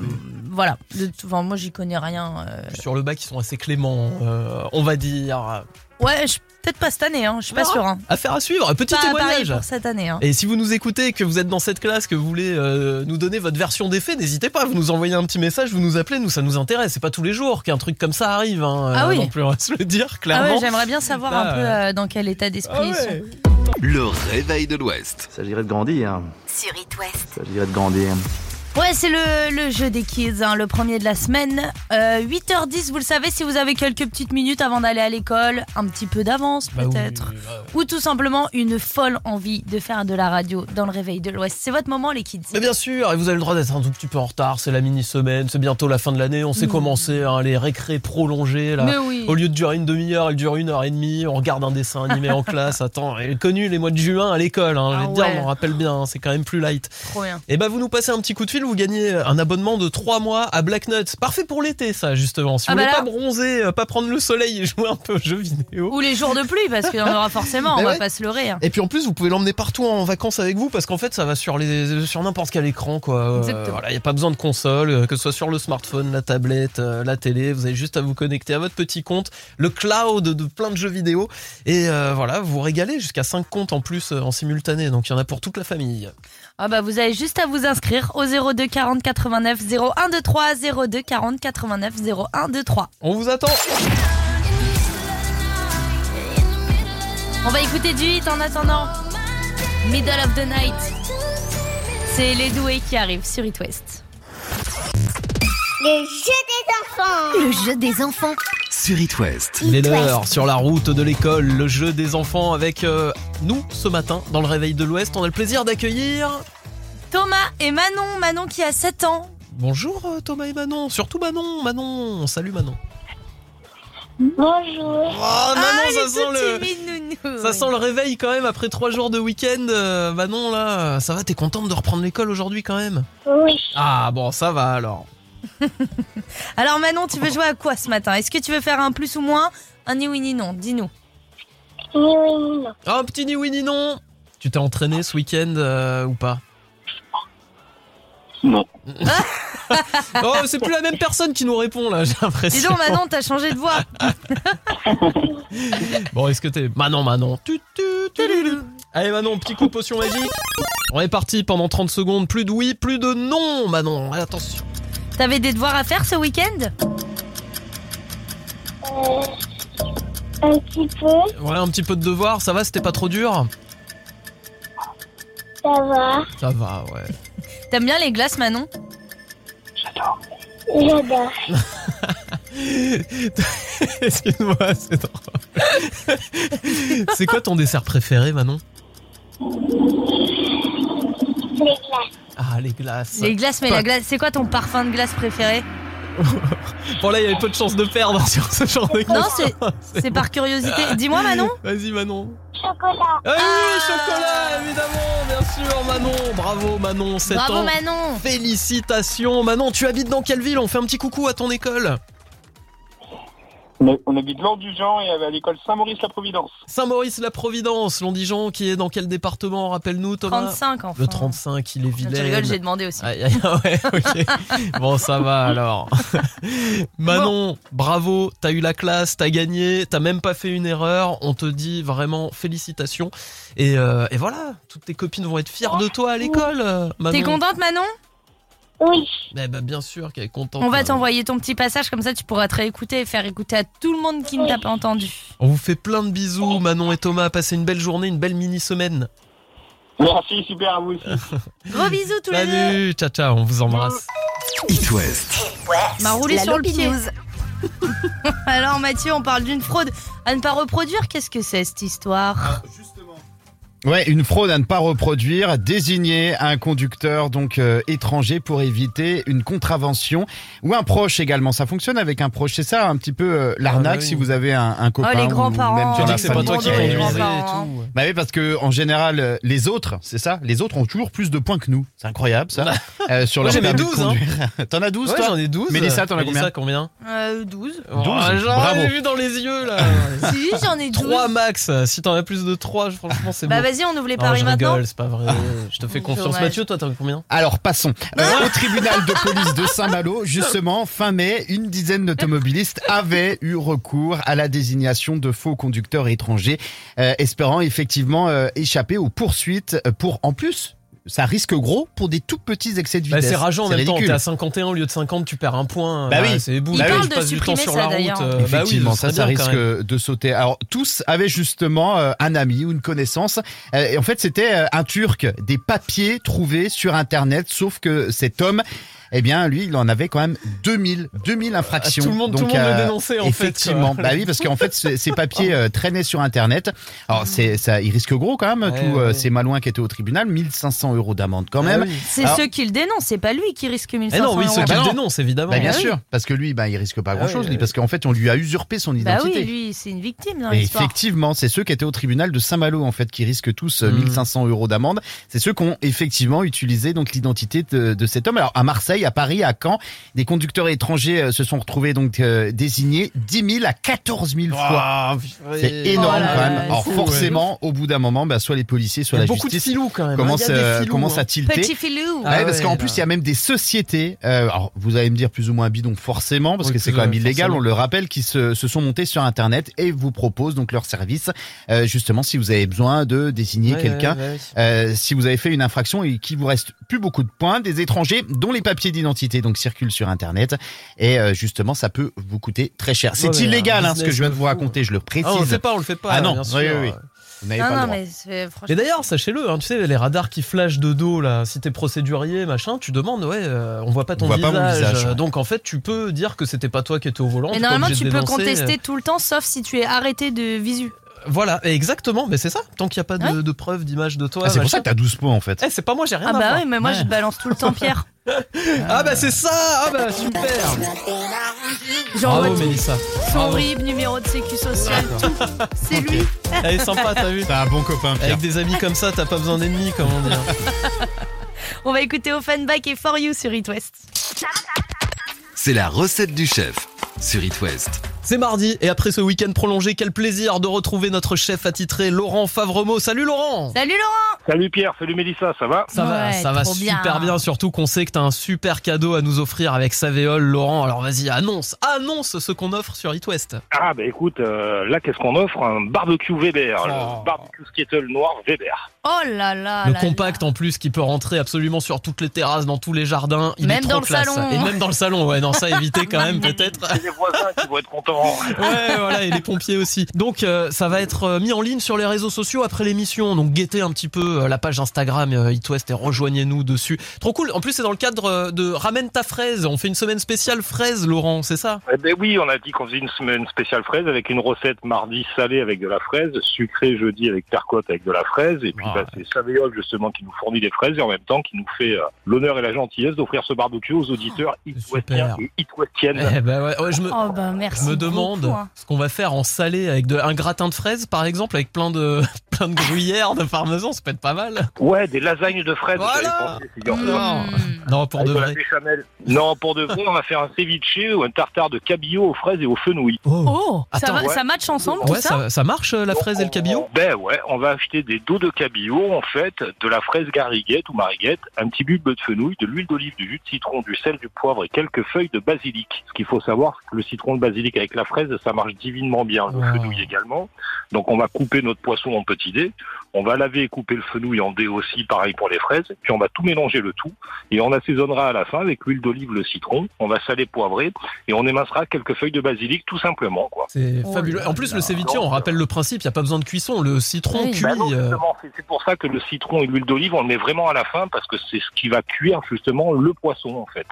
Voilà. De- Enfin, moi, j'y connais rien. euh. Sur le bac, ils sont assez cléments, euh, on va dire. Ouais, je- peut-être pas cette année. Hein. Je suis pas sûre. Hein. Affaire à suivre. Petit Pas pareil témoignage. pour cette année. Hein. Et si vous nous écoutez, que vous êtes dans cette classe, que vous voulez euh, nous donner votre version des faits, n'hésitez pas, vous nous envoyez un petit message, vous nous appelez, nous ça nous intéresse. C'est pas tous les jours qu'un truc comme ça arrive. Hein, Ah euh, oui. non plus, on va se le dire Ah clairement. ouais, j'aimerais bien savoir Là, un peu euh, dans quel état d'esprit Ah ils ouais. sont. Le réveil de l'Ouest. Il s'agirait de grandir. Sur It West. Il s'agirait de grandir. Ouais, c'est le, le jeu des kids, hein, le premier de la semaine. Euh, 8h10, vous le savez, si vous avez quelques petites minutes avant d'aller à l'école, un petit peu d'avance Bah oui, peut-être. bah, Ou tout simplement une folle envie de faire de la radio dans le réveil de l'Ouest. C'est votre moment, les kids. Mais bien sûr, et vous avez le droit d'être un tout petit peu en retard, c'est la mini-semaine, c'est bientôt la fin de l'année, on sait Mm. commencer, hein, les récrés prolongés, là. Mais oui. Au lieu de durer une demi-heure, elle dure une heure et demie, on regarde un dessin animé en classe, attends, elle est connue les mois de juin à l'école, hein, je vais Ah ouais. on rappelle bien, hein, c'est quand même plus light. Trop bien. Et bah vous nous passez un petit coup de fil, vous gagnez un abonnement de 3 mois à Black Nuts. Parfait pour l'été ça justement. Si vous Ah bah voulez là. pas bronzer, euh, pas prendre le soleil et jouer un peu aux jeux vidéo. Ou les jours de pluie, parce qu'il y en aura forcément, on va pas se leurrer. hein. Et puis en plus vous pouvez l'emmener partout en vacances avec vous parce qu'en fait ça va sur les sur n'importe quel écran quoi. Euh, Exactement. voilà, il y a pas besoin de console, euh, que ce soit sur le smartphone, la tablette, euh, la télé, vous avez juste à vous connecter à votre petit compte, le cloud de plein de jeux vidéo et euh, voilà, vous régalez jusqu'à 5 comptes en plus en simultané. Donc il y en a pour toute la famille. Ah bah vous avez juste à vous inscrire au 02 40 89 0123 02 40 89 0123. On vous attend. On va écouter du hit en attendant. Middle of the night. C'est les doués qui arrivent sur It West. Le jeu des enfants. Le jeu des enfants. Sur It West. West. l'heure sur la route de l'école, le jeu des enfants avec euh, nous ce matin dans le réveil de l'Ouest. On a le plaisir d'accueillir. Thomas et Manon. Manon qui a 7 ans. Bonjour euh, Thomas et Manon, surtout Manon, Manon, salut Manon. Bonjour. Oh Manon, Ah, ça sent le, timide, nounou. ça sent le réveil quand même après trois jours de week-end. euh, Manon là, ça va, t'es contente de reprendre l'école aujourd'hui quand même? Oui. Ah bon, ça va alors. Alors Manon, tu veux jouer à quoi ce matin? Est-ce que tu veux faire un plus ou moins? Un ni oui ni non Dis-nous. Ni oui ni non. Un petit ni oui ni non. Tu t'es entraîné ce week-end euh, ou pas? Non. Oh, c'est plus la même personne qui nous répond là, j'ai Dis l'impression. donc Manon, t'as changé de voix. Bon, est-ce que t'es. Manon, Manon. Tu, tu, tu, tu, tu. Allez, Manon, petit coup de potion magique. On est parti pendant 30 secondes. Plus de oui, plus de non, Manon. Attention. T'avais des devoirs à faire ce week-end? Euh, un petit peu. Ouais, un petit peu de devoir. Ça va, c'était pas trop dur? Ça va. Ça va, ouais. T'aimes bien les glaces Manon? J'adore. Excuse-moi, c'est drôle. c'est quoi ton dessert préféré, Manon? Les glaces. Ah, les glaces. Les glaces, mais Pas- la glace, c'est quoi ton parfum de glace préféré Bon là, il y avait peu de chances de perdre sur ce genre de Non, question. c'est c'est par curiosité. Dis-moi, Manon. Vas-y Manon. Chocolat. Ah oui, chocolat, évidemment, bien sûr, Manon. Bravo Manon, 7 Bravo, ans. Manon. Félicitations Manon, tu habites dans quelle ville? On fait un petit coucou à ton école. On, habite Jean et à l'école Saint-Maurice-la-Providence. Saint-Maurice-la-Providence, Londijan, qui est dans quel département Rappelle-nous Thomas? 35 enfants. Le 35, il est Je vilain. rigole, j'ai demandé aussi. Ouais, ok. bon, ça va alors. Manon, bravo, t'as eu la classe, t'as gagné, t'as même pas fait une erreur. On te dit vraiment félicitations. Et, euh, et voilà, toutes tes copines vont être fières de toi à l'école. Manon. T'es contente, Manon? Oui. Eh ben, bien sûr qu'elle est contente. On va Manon. t'envoyer ton petit passage, comme ça tu pourras te réécouter et faire écouter à tout le monde qui ne t'a pas entendu. On vous fait plein de bisous, Manon et Thomas. Passez une belle journée, une belle mini-semaine. Merci, super à vous aussi. Gros bisous tous les deux. Salut, ciao, ciao, on vous embrasse. It West. M'a roulé La sur le pied. Alors Mathieu, on parle d'une fraude à ne pas reproduire. Qu'est-ce que c'est cette histoire? Ouais, une fraude à ne pas reproduire, désigner un conducteur donc euh, étranger pour éviter une contravention ou un proche également. Ça fonctionne avec un proche, c'est ça un petit peu euh, l'arnaque Ah bah oui. si vous avez un, un copain Oh, les ou grands-parents. même Tu dis que c'est pas toi qui conduisais et tout. Bah oui, parce que en général, euh, les autres, c'est ça, les autres ont toujours plus de points que nous. C'est incroyable ça. Euh, sur Moi, leur permis de 12, hein. conduire. T'en as 12 Ouais, toi j'en ai 12. Mélissa, t'en as combien combien euh, 12. Oh, J'en bravo. ai vu dans les yeux là. Si, j'en ai 12. 3 max. Si t'en as plus de 3, franchement, c'est Bah bon. Vas-y, on ouvre les Non, paris je maintenant. rigole, c'est pas vrai. Je te fais confiance. Dommage. Mathieu, toi, t'en as combien? Alors passons. Euh, au tribunal de police de Saint-Malo, justement, fin mai, une dizaine d'automobilistes avaient eu recours à la désignation de faux conducteurs étrangers, euh, espérant effectivement euh, échapper aux poursuites pour, en plus, ça risque gros pour des tout petits excès de Bah, vitesse. c'est rageant en même temps. ridicule. T'es à 51 au lieu de 50, tu perds un point. Bah oui. c'est bout. Il Bah oui, passe du temps supprimer sur ça, la route. euh, bah oui, Effectivement, ça, ça risque de sauter. Alors, tous avaient justement euh, un ami ou une connaissance. Euh, et en fait, c'était euh, un Turc, des papiers trouvés sur Internet, sauf que cet homme, eh bien, lui, il en avait quand même 2000, 2000 infractions. Tout le monde- tout le monde le dénonçait, en fait, Effectivement. quoi. Bah oui, parce qu'en fait, ces ces papiers euh, traînaient sur Internet. Alors, c'est, ça, il risque gros quand même, Ouais, tous euh, ouais. ces malouins qui étaient au tribunal. 1500 euros d'amende quand Ah même. oui. C'est ceux qui le dénoncent, c'est pas lui qui risque Eh 1500 non, oui, ceux euros. qui bah le non. dénoncent, évidemment. Bah, bien Ah oui. sûr, parce que lui, bah, il risque pas Ah grand chose, oui, lui, oui. parce qu'en fait, on lui a usurpé son Bah identité. oui, lui, c'est une victime dans l'histoire. effectivement, c'est ceux qui étaient au tribunal de Saint-Malo en fait qui risquent tous euh, Mm. 1500 euros d'amende. C'est ceux qui ont effectivement utilisé donc l'identité de, de cet homme. Alors à Marseille, à Paris, à Caen, des conducteurs étrangers euh, se sont retrouvés donc euh, désignés 10 000 à 14 000 fois. Ah, C'est énorme Oh là quand même. Alors fou, forcément, au bout d'un moment, bah, soit les policiers, soit a la beaucoup de justice filous quand même. hein. a des euh, filous, commencent hein. à tilter. Petit filou. Ah Ouais, parce ouais, qu'en plus, il y a même des sociétés, euh, alors vous allez me dire plus ou moins bidon forcément, parce Oui, que c'est quand même illégal, forcément. on le rappelle, qui se, se sont montés sur Internet et vous proposent donc leur service, euh, justement si vous avez besoin de désigner Ouais, quelqu'un, ouais, ouais. euh, si vous avez fait une infraction et qu'il vous reste plus beaucoup de points, des étrangers dont les papiers d'identité donc circulent sur Internet, et euh, justement ça peut vous coûter très cher. C'est Ouais, mais illégal hein, ce que je viens de vous raconter, je le précise. Ah, on le fait pas, on le fait pas. Ah non, bien sûr. oui, oui, oui. Vous n'avez Non, pas le droit. mais c'est- franchement. Et d'ailleurs, sachez-le, hein, tu sais, les radars qui flashent de dos, là, si t'es procédurier, machin, tu demandes, ouais, euh, on voit pas ton voit pas visage. mon visage, ouais. Euh, Donc en fait, tu peux dire que c'était pas toi qui étais au volant. Pas normalement, tu peux contester tout le temps, sauf si tu es arrêté de visu. Voilà, exactement, mais c'est ça. Tant qu'il n'y a pas de, Ouais. de preuve d'image de toi. Ah, c'est pour ça que t'as 12 points en fait. Eh, c'est pas moi, j'ai rien Ah à bah voir. oui, mais moi je balance tout le temps Pierre. Ah bah c'est ça Ah bah super J'envoie Bravo. Mélissa. Son Bravo. RIB, numéro de sécu sociale, tout. C'est lui. Elle est sympa, t'as vu C'est un bon copain, Pierre. Avec des amis comme ça, t'as pas besoin d'ennemis, comme on dit. hein. On va écouter Offenbach et For You sur It West. C'est la recette du chef sur It West. C'est mardi, et après ce week-end prolongé, quel plaisir de retrouver notre chef attitré, Laurent Favremo. Salut Laurent Salut Laurent Salut Pierre, salut Mélissa, ça va Ça va, Ouais, ça va super bien. bien. surtout qu'on sait que t'as un super cadeau à nous offrir avec Savéol, Laurent. Alors vas-y, annonce, annonce ce qu'on offre sur It West. Ah bah écoute, euh, là qu'est-ce qu'on offre? Un barbecue Weber, Oh. le barbecue skettle noir Weber. Oh là là le là compact en plus qui peut rentrer absolument sur toutes les terrasses, dans tous les jardins. Il Même est trop dans le classe. salon. Et même dans le salon, ouais, non, ça éviter quand même peut-être. Les voisins qui vont être contents. Ouais, voilà, et les pompiers aussi. Donc, euh, ça va être euh, mis en ligne sur les réseaux sociaux après l'émission. Donc, guettez un petit peu euh, la page Instagram euh, It West et rejoignez-nous dessus. Trop cool. En plus, c'est dans le cadre de Ramène ta fraise. On fait une semaine spéciale fraise, Laurent, c'est ça? Eh ben oui, on a dit qu'on faisait une semaine spéciale fraise avec une recette mardi salée avec de la fraise, sucrée jeudi avec terre-côte avec de la fraise, et puis Ah. bah, c'est Savéol justement qui nous fournit des fraises et en même temps qui nous fait euh, l'honneur et la gentillesse d'offrir ce barbecue aux auditeurs hit-westiens et. Eh ben ouais, ouais, je me, Oh bah merci. je me demande hein. ce qu'on va faire en salé avec de, un gratin de fraises, par exemple, avec plein de, plein de gruyère, de parmesan, ça peut être pas mal. Ouais, des lasagnes de fraises. Voilà. pensé, figure-toi. Non, non, pour Avec de vrai. Non, pour de vrai, on va faire un ceviche ou un tartare de cabillaud aux fraises et aux fenouilles. Oh, ça, Attends, va, ouais. ça match ensemble Ouais, tout ça, ça, ça marche euh, la fraise et le cabillaud? Ben ouais, on va acheter des dos de cabillaud, en fait, de la fraise gariguette ou mariguette, un petit bulbe de fenouil, de l'huile d'olive, du jus de citron, du sel, du poivre et quelques feuilles de basilic. Ce qu'il faut savoir, c'est que le citron de basilic avec la fraise, ça marche divinement bien. Le fenouil également. Donc on va couper notre poisson en petits dés. On va laver et couper le fenouil en dés aussi, pareil pour les fraises. Puis on va tout mélanger le tout. Et on assaisonnera à la fin avec l'huile d'olive, le citron. On va saler, poivrer. Et on émincera quelques feuilles de basilic, tout simplement, quoi. C'est Oh fabuleux. En plus, là. le ceviche, on rappelle le principe, il n'y a pas besoin de cuisson. Le citron Oui. cuit. Bah euh, justement, c'est- c'est pour ça que le citron et l'huile d'olive, on le met vraiment à la fin parce que c'est ce qui va cuire justement le poisson en fait.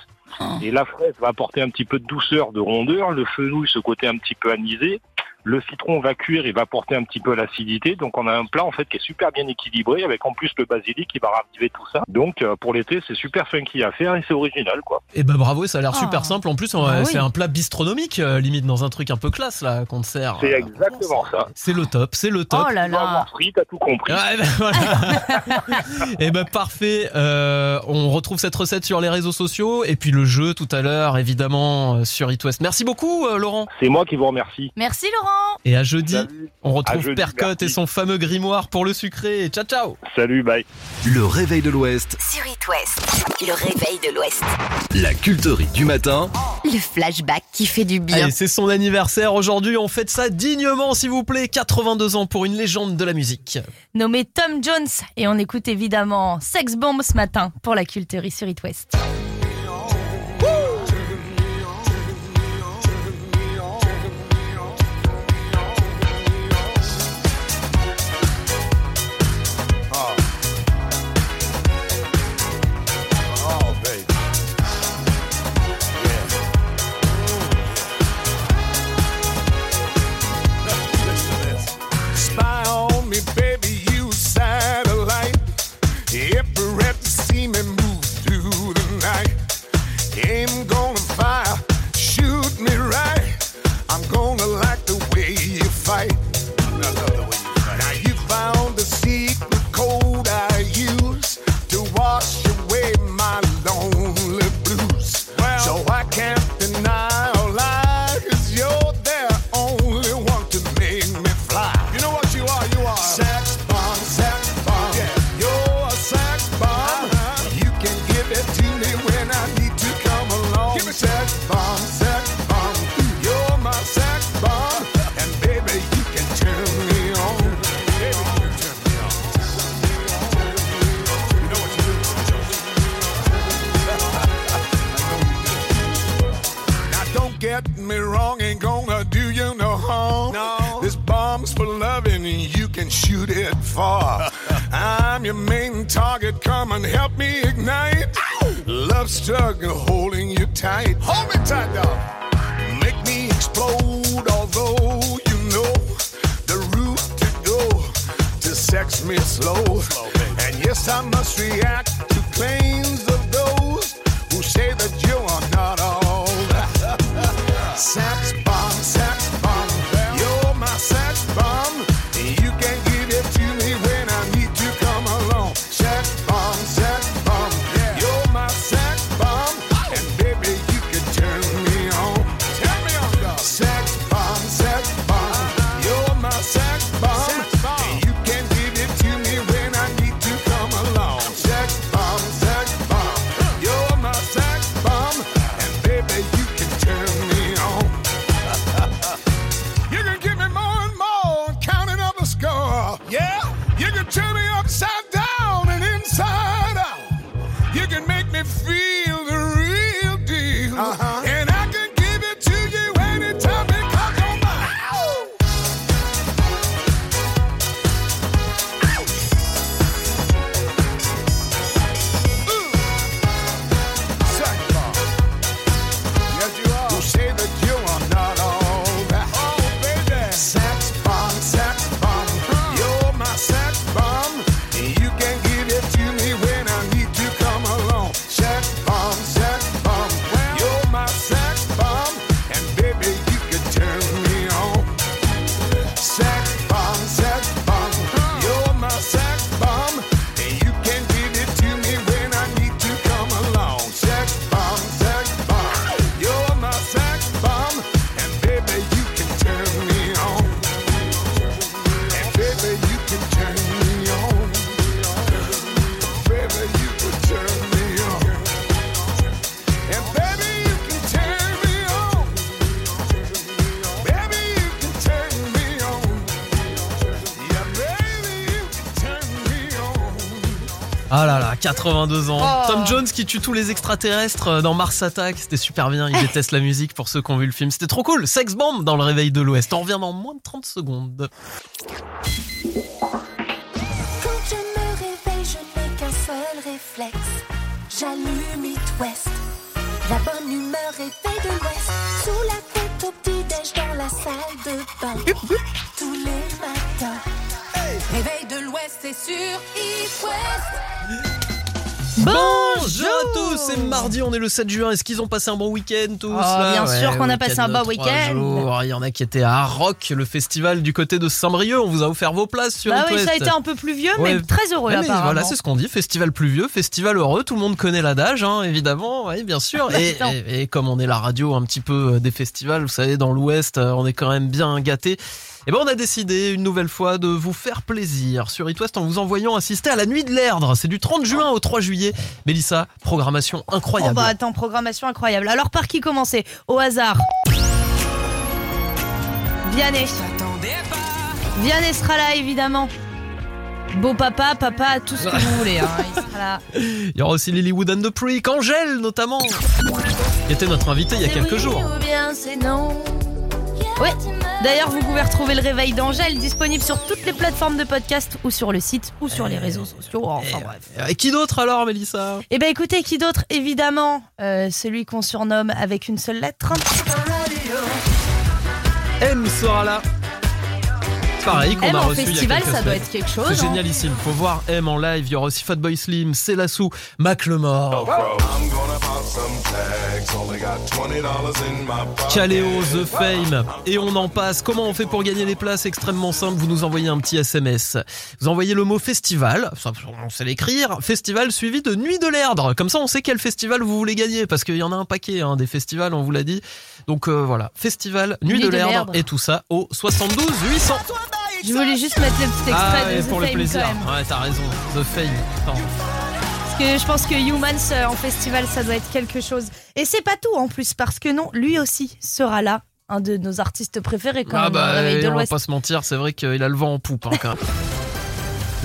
Et la fraise va apporter un petit peu de douceur, de rondeur, le fenouil ce côté un petit peu anisé, le citron va cuire et va apporter un petit peu l'acidité. Donc on a un plat en fait qui est super bien équilibré avec en plus le basilic qui va raviver tout ça. Donc euh, pour l'été, c'est super funky à faire et c'est original quoi. Et bah bravo, ça a l'air Ah. super simple. En plus, Ah oui. c'est un plat bistronomique, euh, limite dans un truc un peu classe là qu'on te sert. C'est Euh, exactement ça. C'est le top, c'est le top. Oh là là. t'as tout compris. Ouais, ben voilà. et ben parfait. Euh, on retrouve cette recette sur les réseaux sociaux et puis le jeu tout à l'heure évidemment sur It West. Merci beaucoup euh, Laurent. C'est moi qui vous remercie. Merci Laurent. Et à jeudi, Salut. on retrouve jeudi, Percotte merci. et son fameux grimoire pour le sucré. Ciao ciao. Salut, bye. Le réveil de l'Ouest, Sur It West, le réveil de l'Ouest. la culterie du matin. Le flashback qui fait du bien. C'est son anniversaire aujourd'hui. On fête ça dignement s'il vous plaît. 82 ans pour une légende de la musique. Nommé Tom Jones et on écoute évidemment Sex Bomb ce matin pour la culterie sur It West. Get me wrong, ain't gonna do you no harm. No. This bomb's for loving, and you can shoot it far. I'm your main target, come and help me ignite. Love struggle holding you tight. Hold me tight, dog. Make me explode, although you know the route to go to sex me slow. And yes, I must react to claims 82 ans. Oh. Tom Jones qui tue tous les extraterrestres euh, dans Mars Attack. C'était super bien. Il déteste la musique pour ceux qui ont vu le film. C'était trop cool. Sex Bomb dans le réveil de l'Ouest. On revient dans moins de 30 secondes. Quand je me réveille, je n'ai qu'un seul réflexe. J'allume It West. La bonne humeur est faite de l'Ouest. Sous la couette au petit-déj dans la salle de bain. Tous les matins. Réveil de l'Ouest, c'est sur It West. Bonjour à tous, c'est mardi, on est le 7 juin. Est-ce qu'ils ont passé un bon week-end tous Oh, là bien sûr qu'on a passé un bon week-end. Il y en a qui étaient à Rock, le festival du côté de Saint-Brieuc. On vous a offert vos places sur Bah oui, ça a été un peu pluvieux, Ouais. mais très heureux Ouais, mais apparemment. Voilà, c'est ce qu'on dit. Festival pluvieux, festival heureux. Tout le monde connaît l'adage, hein, évidemment. Oui, bien sûr. Et, Attends. et- et comme on est la radio un petit peu euh, des festivals, vous savez, dans l'Ouest, euh, on est quand même bien gâtés. Et ben, on a décidé une nouvelle fois de vous faire plaisir sur It West en vous envoyant assister à la nuit de l'Erdre. C'est du 30 juin au 3 juillet. Mélissa, programmation Oh incroyable. bah attends, programmation incroyable. Alors par qui commencer? Au hasard. Vianney. Vianney sera là évidemment. Beau papa, papa, tout ce que vous voulez. hein, Il sera là. Il y aura aussi Lilywood and the Prick, Angèle notamment, qui était notre invité il y a quelques oui jours. Ou bien c'est non? Ouais. D'ailleurs, vous pouvez retrouver le réveil d'Angèle disponible sur toutes les plateformes de podcast ou sur le site ou sur les réseaux sociaux. Enfin bref. Et qui d'autre alors, Mélissa? Eh ben écoutez, qui d'autre? Évidemment, euh, celui qu'on surnomme avec une seule lettre. M sera là. Pareil qu'on M a en reçu il y a festival, quelques ça doit semaines. être quelque chose, C'est hein. génialissime. Faut voir M en live. Il y aura aussi Fatboy Slim, Célassou, Macklemore, Caléo, The Fame. Et on en passe. Comment on fait pour gagner les places? Extrêmement simple. Vous nous envoyez un petit SMS. Vous envoyez le mot festival. Ça, on sait l'écrire. Festival suivi de Nuit de l'Erdre. Comme ça, on sait quel festival vous voulez gagner. Parce qu'il y en a un paquet hein, des festivals, on vous l'a dit. Donc euh, voilà. Festival, Nuit, Nuit de de l'Erdre. l'Erdre. Et tout ça au 72 800. Je voulais juste mettre le petit extrait Ah de ouais, The pour le Fame, plaisir. quand même. Ouais, t'as raison. The Fame. Attends. Parce que je pense que Humans euh, en festival, ça doit être quelque chose. Et c'est pas tout en plus, parce que non, lui aussi sera là. Un de nos artistes préférés quand Ah même, bah, on va pas se mentir, c'est vrai qu'il a le vent en poupe hein, quand même.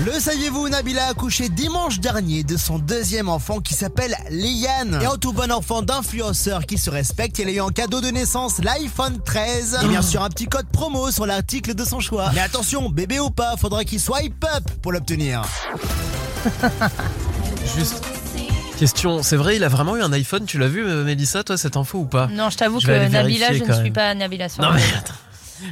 Le saviez-vous, Nabila a accouché dimanche dernier de son deuxième enfant qui s'appelle Liane. Et en tout bon enfant d'influenceur qui se respecte, elle a eu en cadeau de naissance l'iPhone 13. Et bien sûr un petit code promo sur l'article de son choix. Mais attention, bébé ou pas, faudra qu'il swipe up pour l'obtenir. Juste. Question, c'est vrai, il a vraiment eu un iPhone, tu l'as vu euh, Mélissa, toi, cette info ou pas? Non, je t'avoue Je vais que aller Nabila, vérifier je ne quand suis même. pas Nabila sur Non mais attends,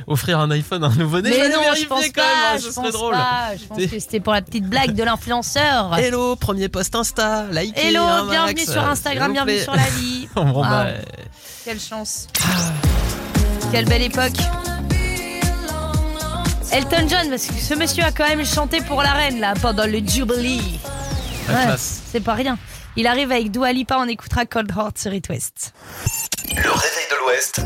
offrir un iPhone à un nouveau-né, Mais non, je pense quand même, hein, pas, ce je serait pense drôle. pas. Je pense que c'était pour la petite blague de l'influenceur. Hello, premier post Insta, likez Hello, hein, Max, bienvenue sur euh, Instagram, bienvenue plaît. sur la vie. bon, bah, Wow. Quelle chance. Quelle belle époque. Elton John, parce que ce monsieur a quand même chanté pour la reine là pendant le Jubilee. La Ouais, c'est pas rien. Il arrive avec Dua Lipa, on écoutera Cold Heart sur It West. Le réveil de l'Ouest.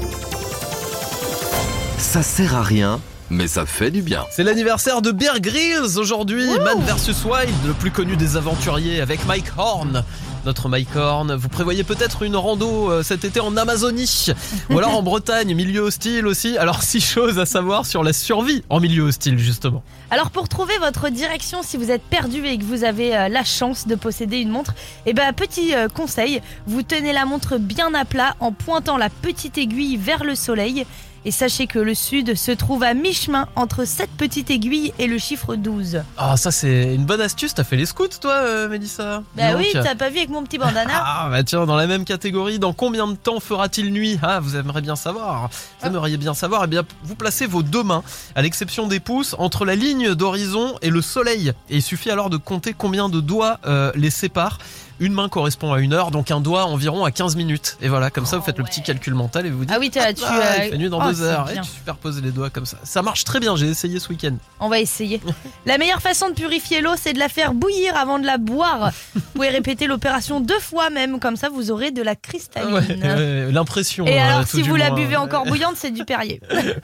Ça sert à rien, mais ça fait du bien. C'est l'anniversaire de Bear Grylls aujourd'hui, Man vs Wild, le plus connu des aventuriers avec Mike Horn. Notre Mike Horn, vous prévoyez peut-être une rando euh, cet été en Amazonie ou alors en Bretagne, milieu hostile aussi. Alors six choses à savoir sur la survie en milieu hostile justement. Alors pour trouver votre direction, si vous êtes perdu et que vous avez euh, la chance de posséder une montre, eh ben petit euh, conseil, vous tenez la montre bien à plat en pointant la petite aiguille vers le soleil. Et sachez que le sud se trouve à mi-chemin entre cette petite aiguille et le chiffre 12. Ah ça c'est une bonne astuce, t'as fait les scouts toi euh, Mélissa Bah Donc, oui, t'as pas vu avec mon petit bandana Ah bah tiens, dans la même catégorie, dans combien de temps fera-t-il nuit? Ah, vous aimeriez bien savoir. Vous aimeriez bien savoir. Eh bien, vous placez vos deux mains, à l'exception des pouces, entre la ligne d'horizon et le soleil. Et il suffit alors de compter combien de doigts euh, les séparent. Une main correspond à une heure, donc un doigt environ à 15 minutes. Et voilà, comme ça, vous faites le petit calcul mental et vous dites Ah oui, Hop tu, euh, il fait nuit dans oh, deux heures. Et tu superposes les doigts comme ça. Ça marche très bien, j'ai essayé ce week-end. On va essayer. La meilleure façon de purifier l'eau, c'est de la faire bouillir avant de la boire. Vous pouvez répéter l'opération deux fois même, comme ça vous aurez de la cristalline. Ouais, L'impression. Et euh, alors, si vous la buvez encore bouillante, c'est du Perrier.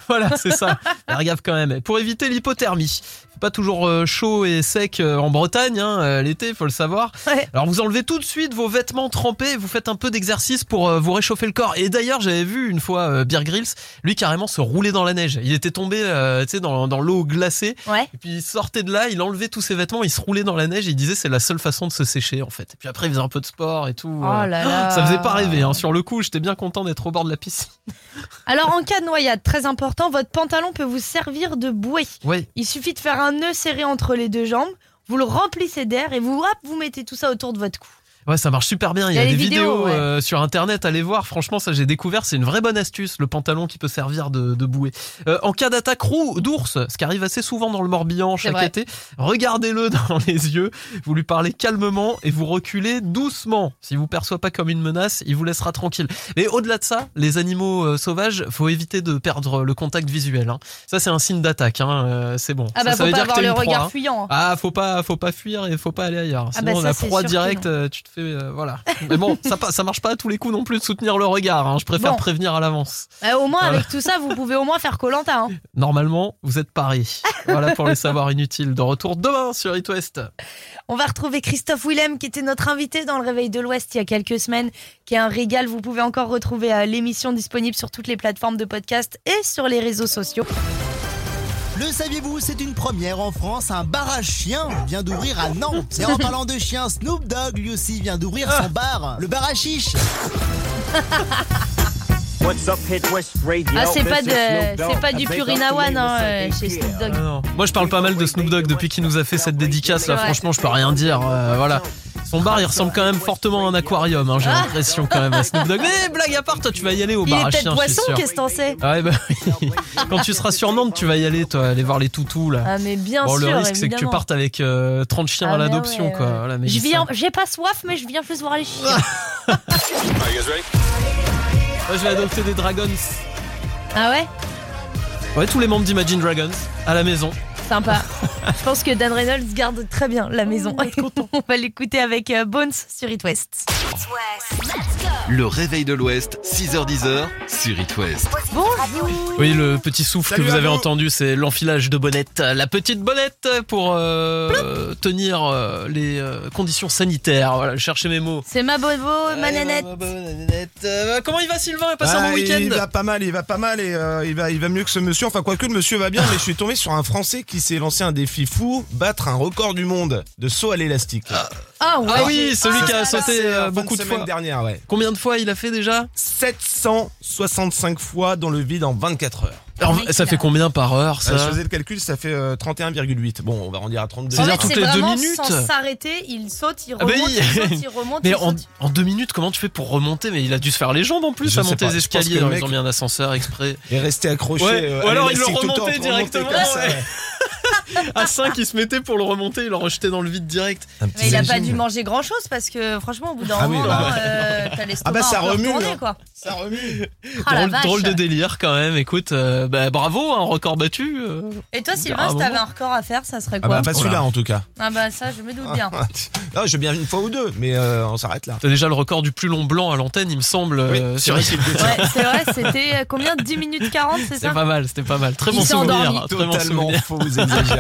voilà, c'est ça. Faire gaffe quand même. Pour éviter l'hypothermie. Pas toujours euh, chaud et sec euh, en Bretagne, hein, euh, l'été, faut le savoir. Alors vous enlevez tout de suite vos vêtements trempés, vous faites un peu d'exercice pour vous réchauffer le corps. Et d'ailleurs, j'avais vu une fois Bear Grylls, lui carrément se rouler dans la neige. Il était tombé, euh, tu sais, dans, dans l'eau glacée. Ouais. Et puis il sortait de là, il enlevait tous ses vêtements, il se roulait dans la neige. Et il disait c'est la seule façon de se sécher en fait. Et puis après, il faisait un peu de sport et tout. Oh là là. Ça faisait pas rêver. Hein. Sur le coup, j'étais bien content d'être au bord de la piscine. Alors en cas de noyade, très important, votre pantalon peut vous servir de bouée. Oui. Il suffit de faire un nœud serré entre les deux jambes, vous le remplissez d'air et vous, vous mettez tout ça autour de votre cou. Ouais, ça marche super bien. Il y a, a des vidéos, vidéos, ouais. euh, sur internet, allez voir. Franchement, ça j'ai découvert, c'est une vraie bonne astuce, le pantalon qui peut servir de, de bouée. Euh, en cas d'attaque roux d'ours, ce qui arrive assez souvent dans le Morbihan chaque vrai. été, regardez-le dans les yeux, vous lui parlez calmement et vous reculez doucement. S'il vous perçoit pas comme une menace, il vous laissera tranquille. Mais au-delà de ça, les animaux euh, sauvages, faut éviter de perdre le contact visuel. hein. Ça c'est un signe d'attaque, hein, euh, c'est bon. Ah bah ça faut veut pas dire avoir le proie, regard hein. fuyant. Ah, faut pas, faut pas fuir et faut pas aller ailleurs. Ah Sinon, bah ça, la c'est proie sûr que directe, non. euh, tu te euh, voilà. Mais bon, ça, ça marche pas à tous les coups non plus de soutenir le regard. hein. Je préfère Bon. prévenir à l'avance. Euh, au moins Voilà. avec tout ça, vous pouvez au moins faire Colanta. Hein. Normalement, vous êtes parés. Voilà pour les savoirs inutiles. De retour demain sur It West. On va retrouver Christophe Willem qui était notre invité dans le Réveil de l'Ouest il y a quelques semaines, qui est un régal. Vous pouvez encore retrouver euh, l'émission disponible sur toutes les plateformes de podcast et sur les réseaux sociaux. Le saviez-vous, c'est une première en France. Un bar à chiens vient d'ouvrir à Nantes. Et en parlant de chiens, Snoop Dogg lui aussi vient d'ouvrir son bar, le bar à chiche. What's up, Hit West Radio? Ah, c'est pas, de, c'est pas du Purina One hein, euh, chez. Snoop Dogg. Ah non. Moi, je parle pas mal de Snoop Dogg depuis qu'il nous a fait cette dédicace. Là, franchement, je peux rien dire. euh, voilà. Son bar, il ressemble quand même fortement à un aquarium. hein, J'ai Ah. l'impression quand même à Snoop Dogg. Mais blague à part, toi, tu vas y aller au Il bar est à peut-être poisson, qu'est-ce que t'en sais Ah ouais, bah. Quand tu seras sur Nantes, tu vas y aller, toi, aller voir les toutous là. Ah mais bien bon, sûr, le risque, c'est que tu partes avec euh, 30 chiens Ah, à l'adoption, ouais, quoi. Voilà, Je viens, j'ai pas soif, mais je viens juste voir les chiens. Moi, je vais adopter des dragons. ah ouais Ouais, tous les membres d'Imagine Dragons à la maison. Sympa. Je pense que Dan Reynolds garde très bien la maison. On va l'écouter avec euh, Bones sur It West. Le réveil de l'Ouest, 6h10 sur It West. Bonjour. Oui, le petit souffle Salut que vous avez entendu, c'est l'enfilage de bonnette. La petite bonnette pour euh, tenir euh, les euh, conditions sanitaires. Voilà, je cherchais mes mots. C'est ma bobo, ma nanette. Euh, comment il va Sylvain? Il passe un Ah, bon Il week-end va pas mal, il va pas mal et euh, il, va, il va mieux que ce monsieur. Enfin, quoique le monsieur va bien, mais je suis tombé sur un Français qui s'est lancé un défi fou battre un record du monde de saut à l'élastique. Ah ouais. Ah oui, celui Ah, qui a sauté euh, fin beaucoup de semaine fois. dernière, ouais. Combien de fois il a fait déjà? 765 fois dans le vide en 24 heures. Alors, Ça il fait a- combien par heure Euh, je ça faisais le calcul, ça fait euh, 31,8. Bon, on va rendir à 32. C'est-à-dire toutes les deux minutes. Sans s'arrêter, il saute, il Ah bah remonte, oui. il saute, il remonte, Mais il en, saute. en deux minutes, comment tu fais pour remonter? Mais il a dû se faire les jambes en plus Je à monter pas, les je escaliers. Ils mec- ont mis un ascenseur exprès. Et rester accroché. Ouais, euh, ou alors il le remontait directement. À 5, il se mettait pour le remonter, il le rejetait dans le vide direct. Mais il a pas dû manger grand chose parce que franchement, au bout d'un Ah moment, bah. euh, t'as l'estomac Ah bah, ça remue, hein. quoi. Ça remue. Ah, la drôle, de délire quand même. Écoute, euh, bah, bravo, un record battu. euh. Et toi, Ah, Sylvain, si t'avais un record à faire, ça serait Ah quoi bah pas celui-là en tout cas. Ah bah ça, je me doute bien. non, je veux bien une fois ou deux, mais euh, on s'arrête là. T'as déjà le record du plus long blanc à l'antenne, il me semble. euh, c'est sur vrai c'est vrai, c'était combien 10 minutes 40, c'est C'était ça pas mal, c'était pas mal. Très Il bon souvenir. endormi. Très bon Totalement souvenir. faux, vous exagérez.